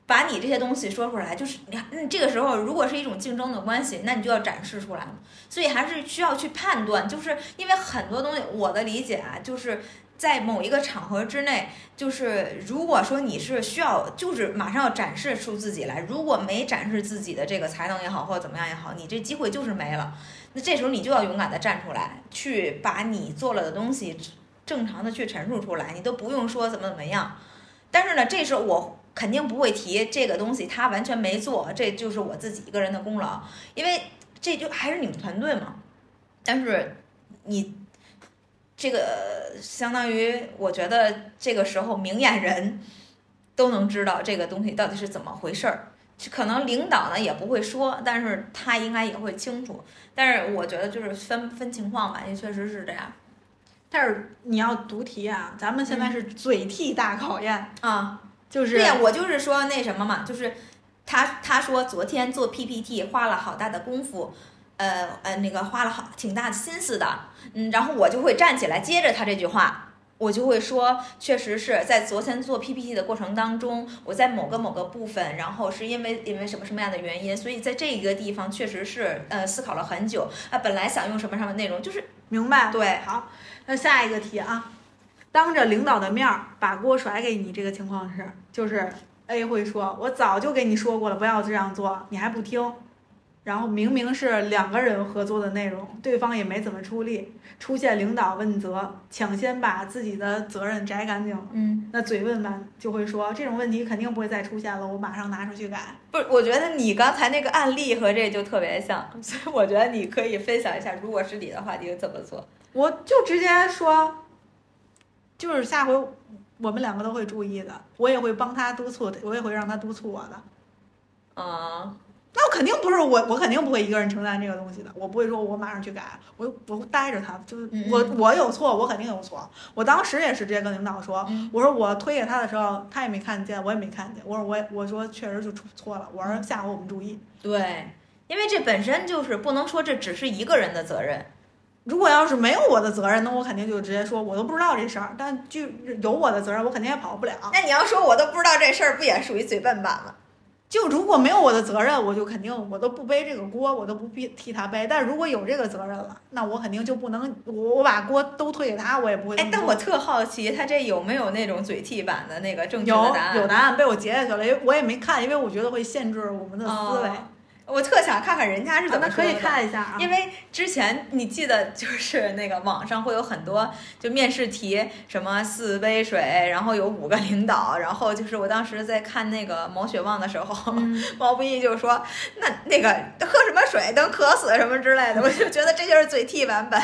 把你这些东西说出来，就是你看，这个时候如果是一种竞争的关系，那你就要展示出来。所以还是需要去判断，就是因为很多东西，我的理解啊，就是在某一个场合之内，就是如果说你是需要，就是马上要展示出自己来，如果没展示自己的这个才能也好，或者怎么样也好，你这机会就是没了。那这时候你就要勇敢的站出来，去把你做了的东西正常的去陈述出来，你都不用说怎么怎么样。但是呢，这时候我肯定不会提这个东西，他完全没做，这就是我自己一个人的功劳，因为这就还是你们团队嘛。但是你这个相当于，我觉得这个时候明眼人都能知道这个东西到底是怎么回事儿。可能领导呢也不会说，但是他应该也会清楚。但是我觉得就是分分情况吧，也确实是这样。
但是你要读题啊，咱们现在是嘴替大考验
啊，
就是
对呀，我就是说那什么嘛，就是他他说昨天做 PPT 花了好大的功夫，呃呃那个花了好挺大的心思的，嗯，然后我就会站起来接着他这句话。我就会说，确实是在昨天做 PPT 的过程当中，我在某个某个部分，然后是因为因为什么什么样的原因，所以在这个地方确实是呃思考了很久啊。本来想用什么什么内容，就是
明白。
对，
好，那下一个题啊，当着领导的面儿把锅甩给你，这个情况是，就是 A 会说，我早就给你说过了，不要这样做，你还不听。然后明明是两个人合作的内容，对方也没怎么出力，出现领导问责，抢先把自己的责任摘干净。
嗯，
那嘴问完就会说这种问题肯定不会再出现了，我马上拿出去改。
不是，我觉得你刚才那个案例和这就特别像，所以我觉得你可以分享一下，如果是你的话，你会怎么做？
我就直接说，就是下回我们两个都会注意的，我也会帮他督促，我也会让他督促我的。
啊。
那我肯定不是我，我肯定不会一个人承担这个东西的。我不会说我马上去改，我我会带着他，就是我我有错，我肯定有错。我当时也是直接跟领导说，我说我推给他的时候，他也没看见，我也没看见。我说我我说确实就出错了，我说下回我们注意。
对，因为这本身就是不能说这只是一个人的责任。
如果要是没有我的责任，那我肯定就直接说，我都不知道这事儿。但就有我的责任，我肯定也跑不了。
那你要说我都不知道这事儿，不也属于嘴笨版吗？
就如果没有我的责任，我就肯定我都不背这个锅，我都不必替他背。但如果有这个责任了，那我肯定就不能，我我把锅都推给他，我也不会。
哎，但我特好奇，他这有没有那种嘴替版的那个正确的答
案？有有答案被我截下去了，因为我也没看，因为我觉得会限制我们的思维。
我特想看看人家是怎么
说的。可以看一下啊。
因为之前你记得就是那个网上会有很多就面试题，什么四杯水，然后有五个领导，然后就是我当时在看那个毛血旺的时候，毛不易就说那那个喝什么水能渴死什么之类的，我就觉得这就是嘴替版本。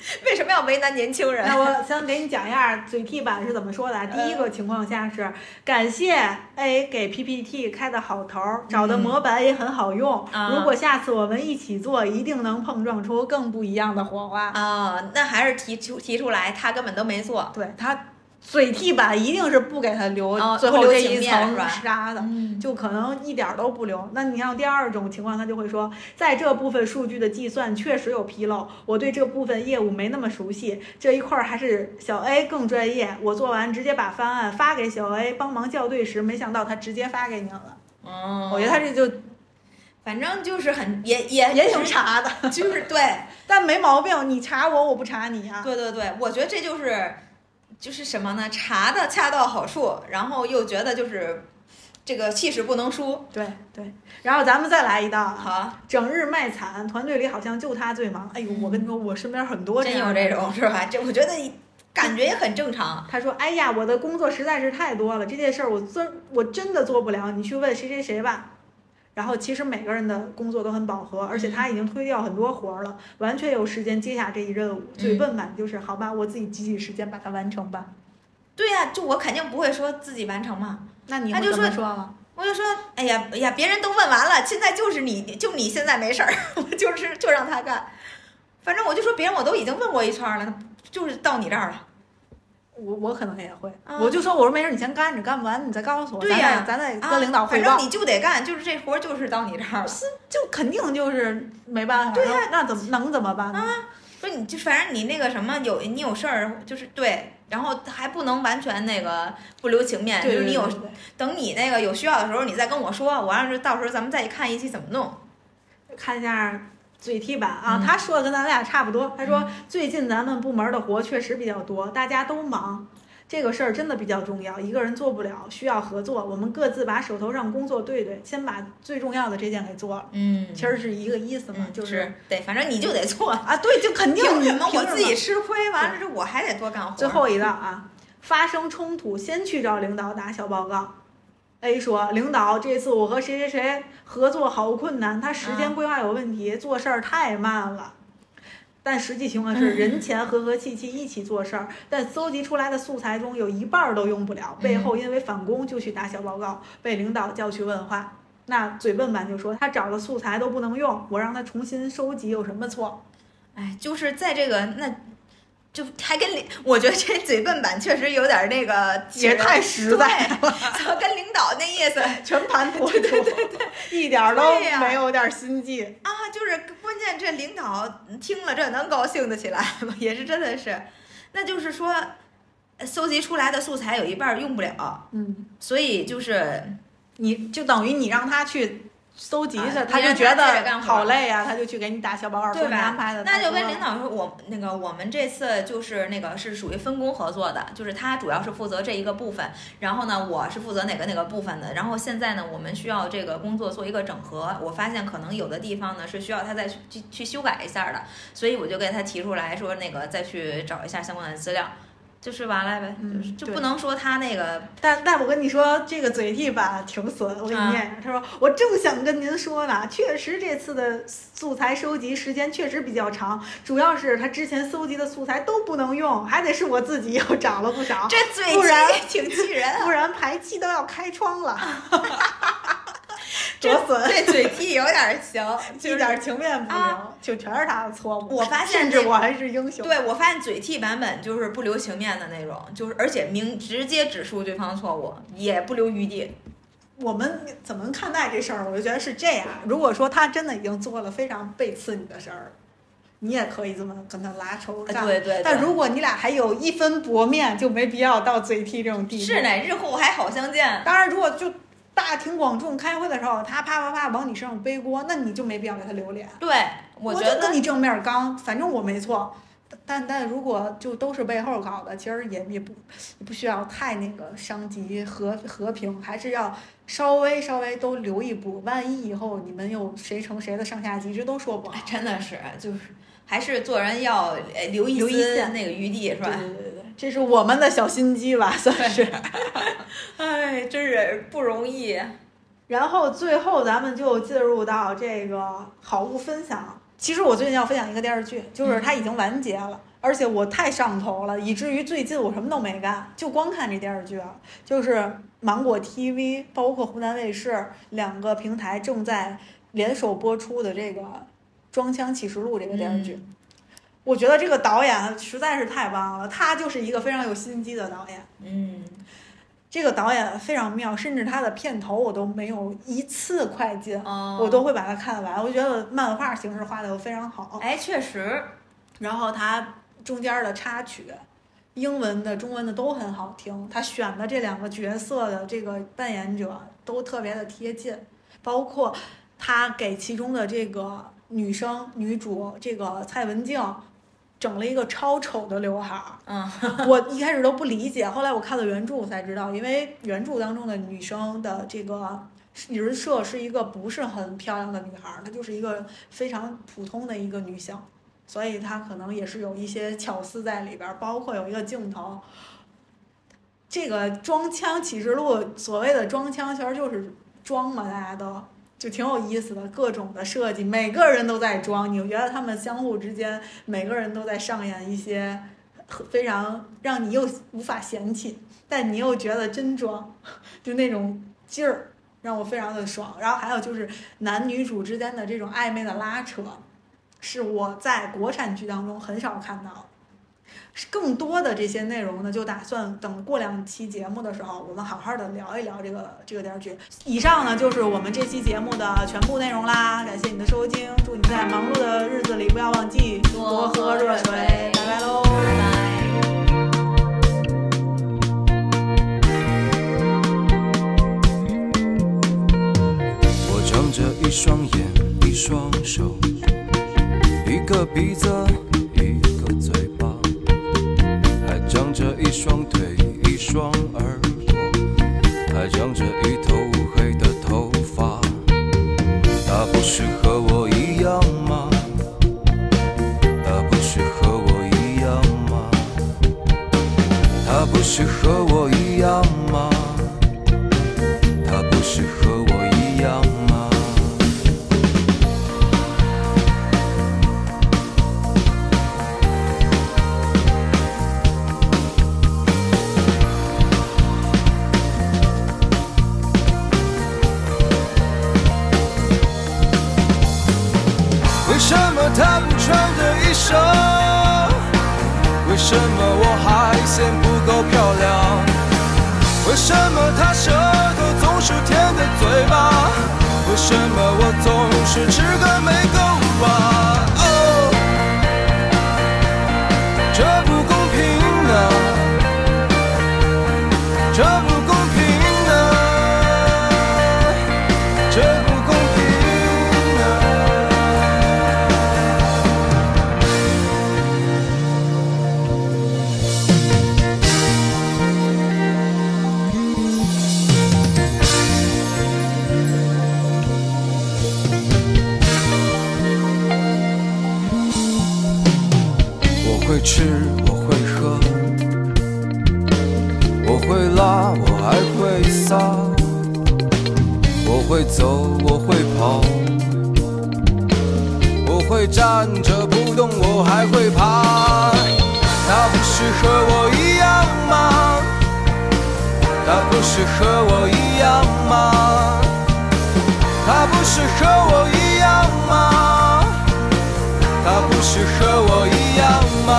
为什么要为难年轻人？
那我先给你讲一下嘴替版是怎么说的。第一个情况下是感谢 A 给 PPT 开的好头，找的模板也很好用。如果下次我们一起做，一定能碰撞出更不一样的火花。
啊，那还是提出提出来，他根本都没做。
对他。嘴替版一定是不给他留最后这一层沙的，就可能一点都不留。那你像第二种情况，他就会说，在这部分数据的计算确实有纰漏，我对这部分业务没那么熟悉，这一块还是小 A 更专业。我做完直接把方案发给小 A 帮忙校对时，没想到他直接发给你了。
哦，
我觉得他这就，
反正就是很也也
也挺查的，
就是对，
但没毛病。你查我，我不查你啊。
对对对，我觉得这就是。就是什么呢？查的恰到好处，然后又觉得就是这个气势不能输。
对对，然后咱们再来一道。
好，
整日卖惨，团队里好像就他最忙。哎呦，我跟你说，我身边很多
真有这种是吧？这我觉得感觉也很正常。
他说：“哎呀，我的工作实在是太多了，这件事儿我真我真的做不了，你去问谁谁谁吧。”然后其实每个人的工作都很饱和，而且他已经推掉很多活儿了，完全有时间接下这一任务。最笨版就是好吧，我自己挤挤时间把它完成吧。
对呀，就我肯定不会说自己完成嘛。
那你
他就说
说
我就说，哎呀哎呀，别人都问完了，现在就是你就你现在没事儿，我就是就让他干。反正我就说别人我都已经问过一圈了，就是到你这儿了。
我我可能也会，我就说我说没事，你先干着，干不完你再告诉我。
对
呀，咱再跟领导汇
报。反正你就得干，就是这活就是到你这儿了。
是，就肯定就是没办法。
对
呀，那怎么能怎么办呢？
啊，说你就反正你那个什么有你有事儿就是对，然后还不能完全那个不留情面，就是你有等你那个有需要的时候你再跟我说，我让这到时候咱们再一看一起怎么弄，
看一下。嘴替版啊，他说的跟咱俩差不多。他说最近咱们部门的活确实比较多，大家都忙，这个事儿真的比较重要，一个人做不了，需要合作。我们各自把手头上工作对对，先把最重要的这件给做了。
嗯，
其实是一个意思嘛，就是
对，反正你就得做
啊，对，就肯定
凭什么我自己吃亏，完了之后我还得多干活。
最后一道啊，发生冲突先去找领导打小报告。A 说：“领导，这次我和谁谁谁合作好困难，他时间规划有问题，做事儿太慢了。”但实际情况是，人前和和气气一起做事儿，但搜集出来的素材中有一半儿都用不了，背后因为返工就去打小报告，被领导叫去问话。那嘴笨版就说他找的素材都不能用，我让他重新收集有什么错？
哎，就是在这个那。就还跟领，我觉得这嘴笨版确实有点那个，
也太实在 了，
跟领导那意思
全盘托出，
对对对对，
一点都没有点心计
啊！就是关键这领导听了这能高兴得起来吗？也是真的是，那就是说，搜集出来的素材有一半用不了，
嗯，
所以就是
你就等于你让他去。搜集
去，
他就觉得好累呀，他就去给你打小报告，
对
吧？安排的。
那就跟领导说，我那个我们这次就是那个是属于分工合作的，就是他主要是负责这一个部分，然后呢，我是负责哪个哪个部分的。然后现在呢，我们需要这个工作做一个整合。我发现可能有的地方呢是需要他再去去修改一下的，所以我就给他提出来说，那个再去找一下相关的资料。就是完了呗，就是就不能说他那个，
但但我跟你说，这个嘴替吧挺损。我给你念一下，他说：“我正想跟您说呢，确实这次的素材收集时间确实比较长，主要是他之前搜集的素材都不能用，还得是我自己 又找了不少，
这嘴
不然
挺气人，
不然排期都要开窗了。” 多损！
这嘴替有点行，
一点情面不留，就全是他的错误。
我发现，
甚至我还是英雄。
对，我发现嘴替版本就是不留情面的那种，就是而且明直接指出对方错误，也不留余地。
我们怎么看待这事儿？我就觉得是这样。如果说他真的已经做了非常背刺你的事儿，你也可以这么跟他拉仇
干。对对。
但如果你俩还有一分薄面，就没必要到嘴替这种地步。
是呢，日后还好相见。
当然，如果就。大庭广众开会的时候，他啪啪啪往你身上背锅，那你就没必要给他留脸。
对，
我
觉得
跟你正面刚，反正我没错。但但如果就都是背后搞的，其实也也不也不需要太那个伤及和和平，还是要稍微稍微都留一步，万一以后你们又谁成谁的上下级，这都说不好。
真的是，就是还是做人要留一丝那个余地，是吧？
对对对。这是我们的小心机吧，算是。
哎，真是不容易。
然后最后咱们就进入到这个好物分享。其实我最近要分享一个电视剧，就是它已经完结了，而且我太上头了，以至于最近我什么都没干，就光看这电视剧了。就是芒果 TV 包括湖南卫视两个平台正在联手播出的这个《装腔启示录》这个电视剧。我觉得这个导演实在是太棒了，他就是一个非常有心机的导演。
嗯，
这个导演非常妙，甚至他的片头我都没有一次快进，我都会把它看完。我觉得漫画形式画的非常好。
哎，确实。
然后他中间的插曲，英文的、中文的都很好听。他选的这两个角色的这个扮演者都特别的贴近，包括他给其中的这个女生女主这个蔡文静。整了一个超丑的刘海儿，
嗯，
我一开始都不理解，后来我看了原著才知道，因为原著当中的女生的这个人设是一个不是很漂亮的女孩儿，她就是一个非常普通的一个女性，所以她可能也是有一些巧思在里边儿，包括有一个镜头，这个装腔启示录所谓的装腔其实就是装嘛，大家都。就挺有意思的，各种的设计，每个人都在装。你觉得他们相互之间，每个人都在上演一些非常让你又无法嫌弃，但你又觉得真装，就那种劲儿，让我非常的爽。然后还有就是男女主之间的这种暧昧的拉扯，是我在国产剧当中很少看到。更多的这些内容呢，就打算等过两期节目的时候，我们好好的聊一聊这个这个电视剧。以上呢就是我们这期节目的全部内容啦，感谢你的收听，祝你在忙碌的日子里不要忘记多喝热水，拜拜喽，
拜拜。
我长着一双眼，一双手，一个鼻子。双腿，一双耳朵，还长着一头乌黑的头发。他不是和我一样吗？他不是和我一样吗？他不是和是吃个没够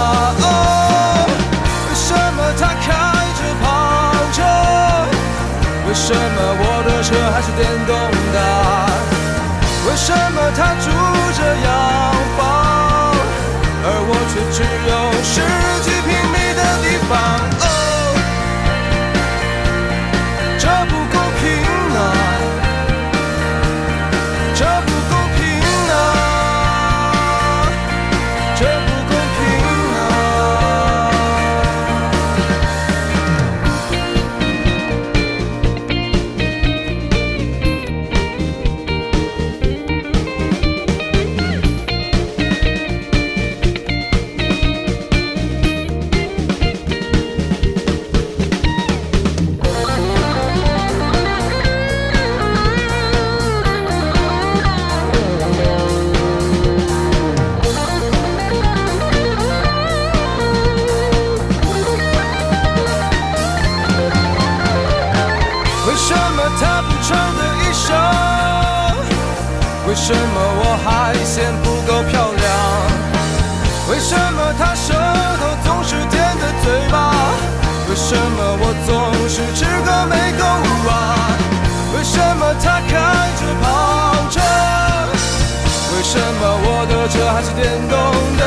哦，为什么他开着跑车？为什么我的车还是电动的？为什么他住着洋房，而我却只有十还嫌不够漂亮？为什么他舌头总是舔着嘴巴？为什么我总是吃个没够啊？为什么他开着跑车？为什么我的车还是电动的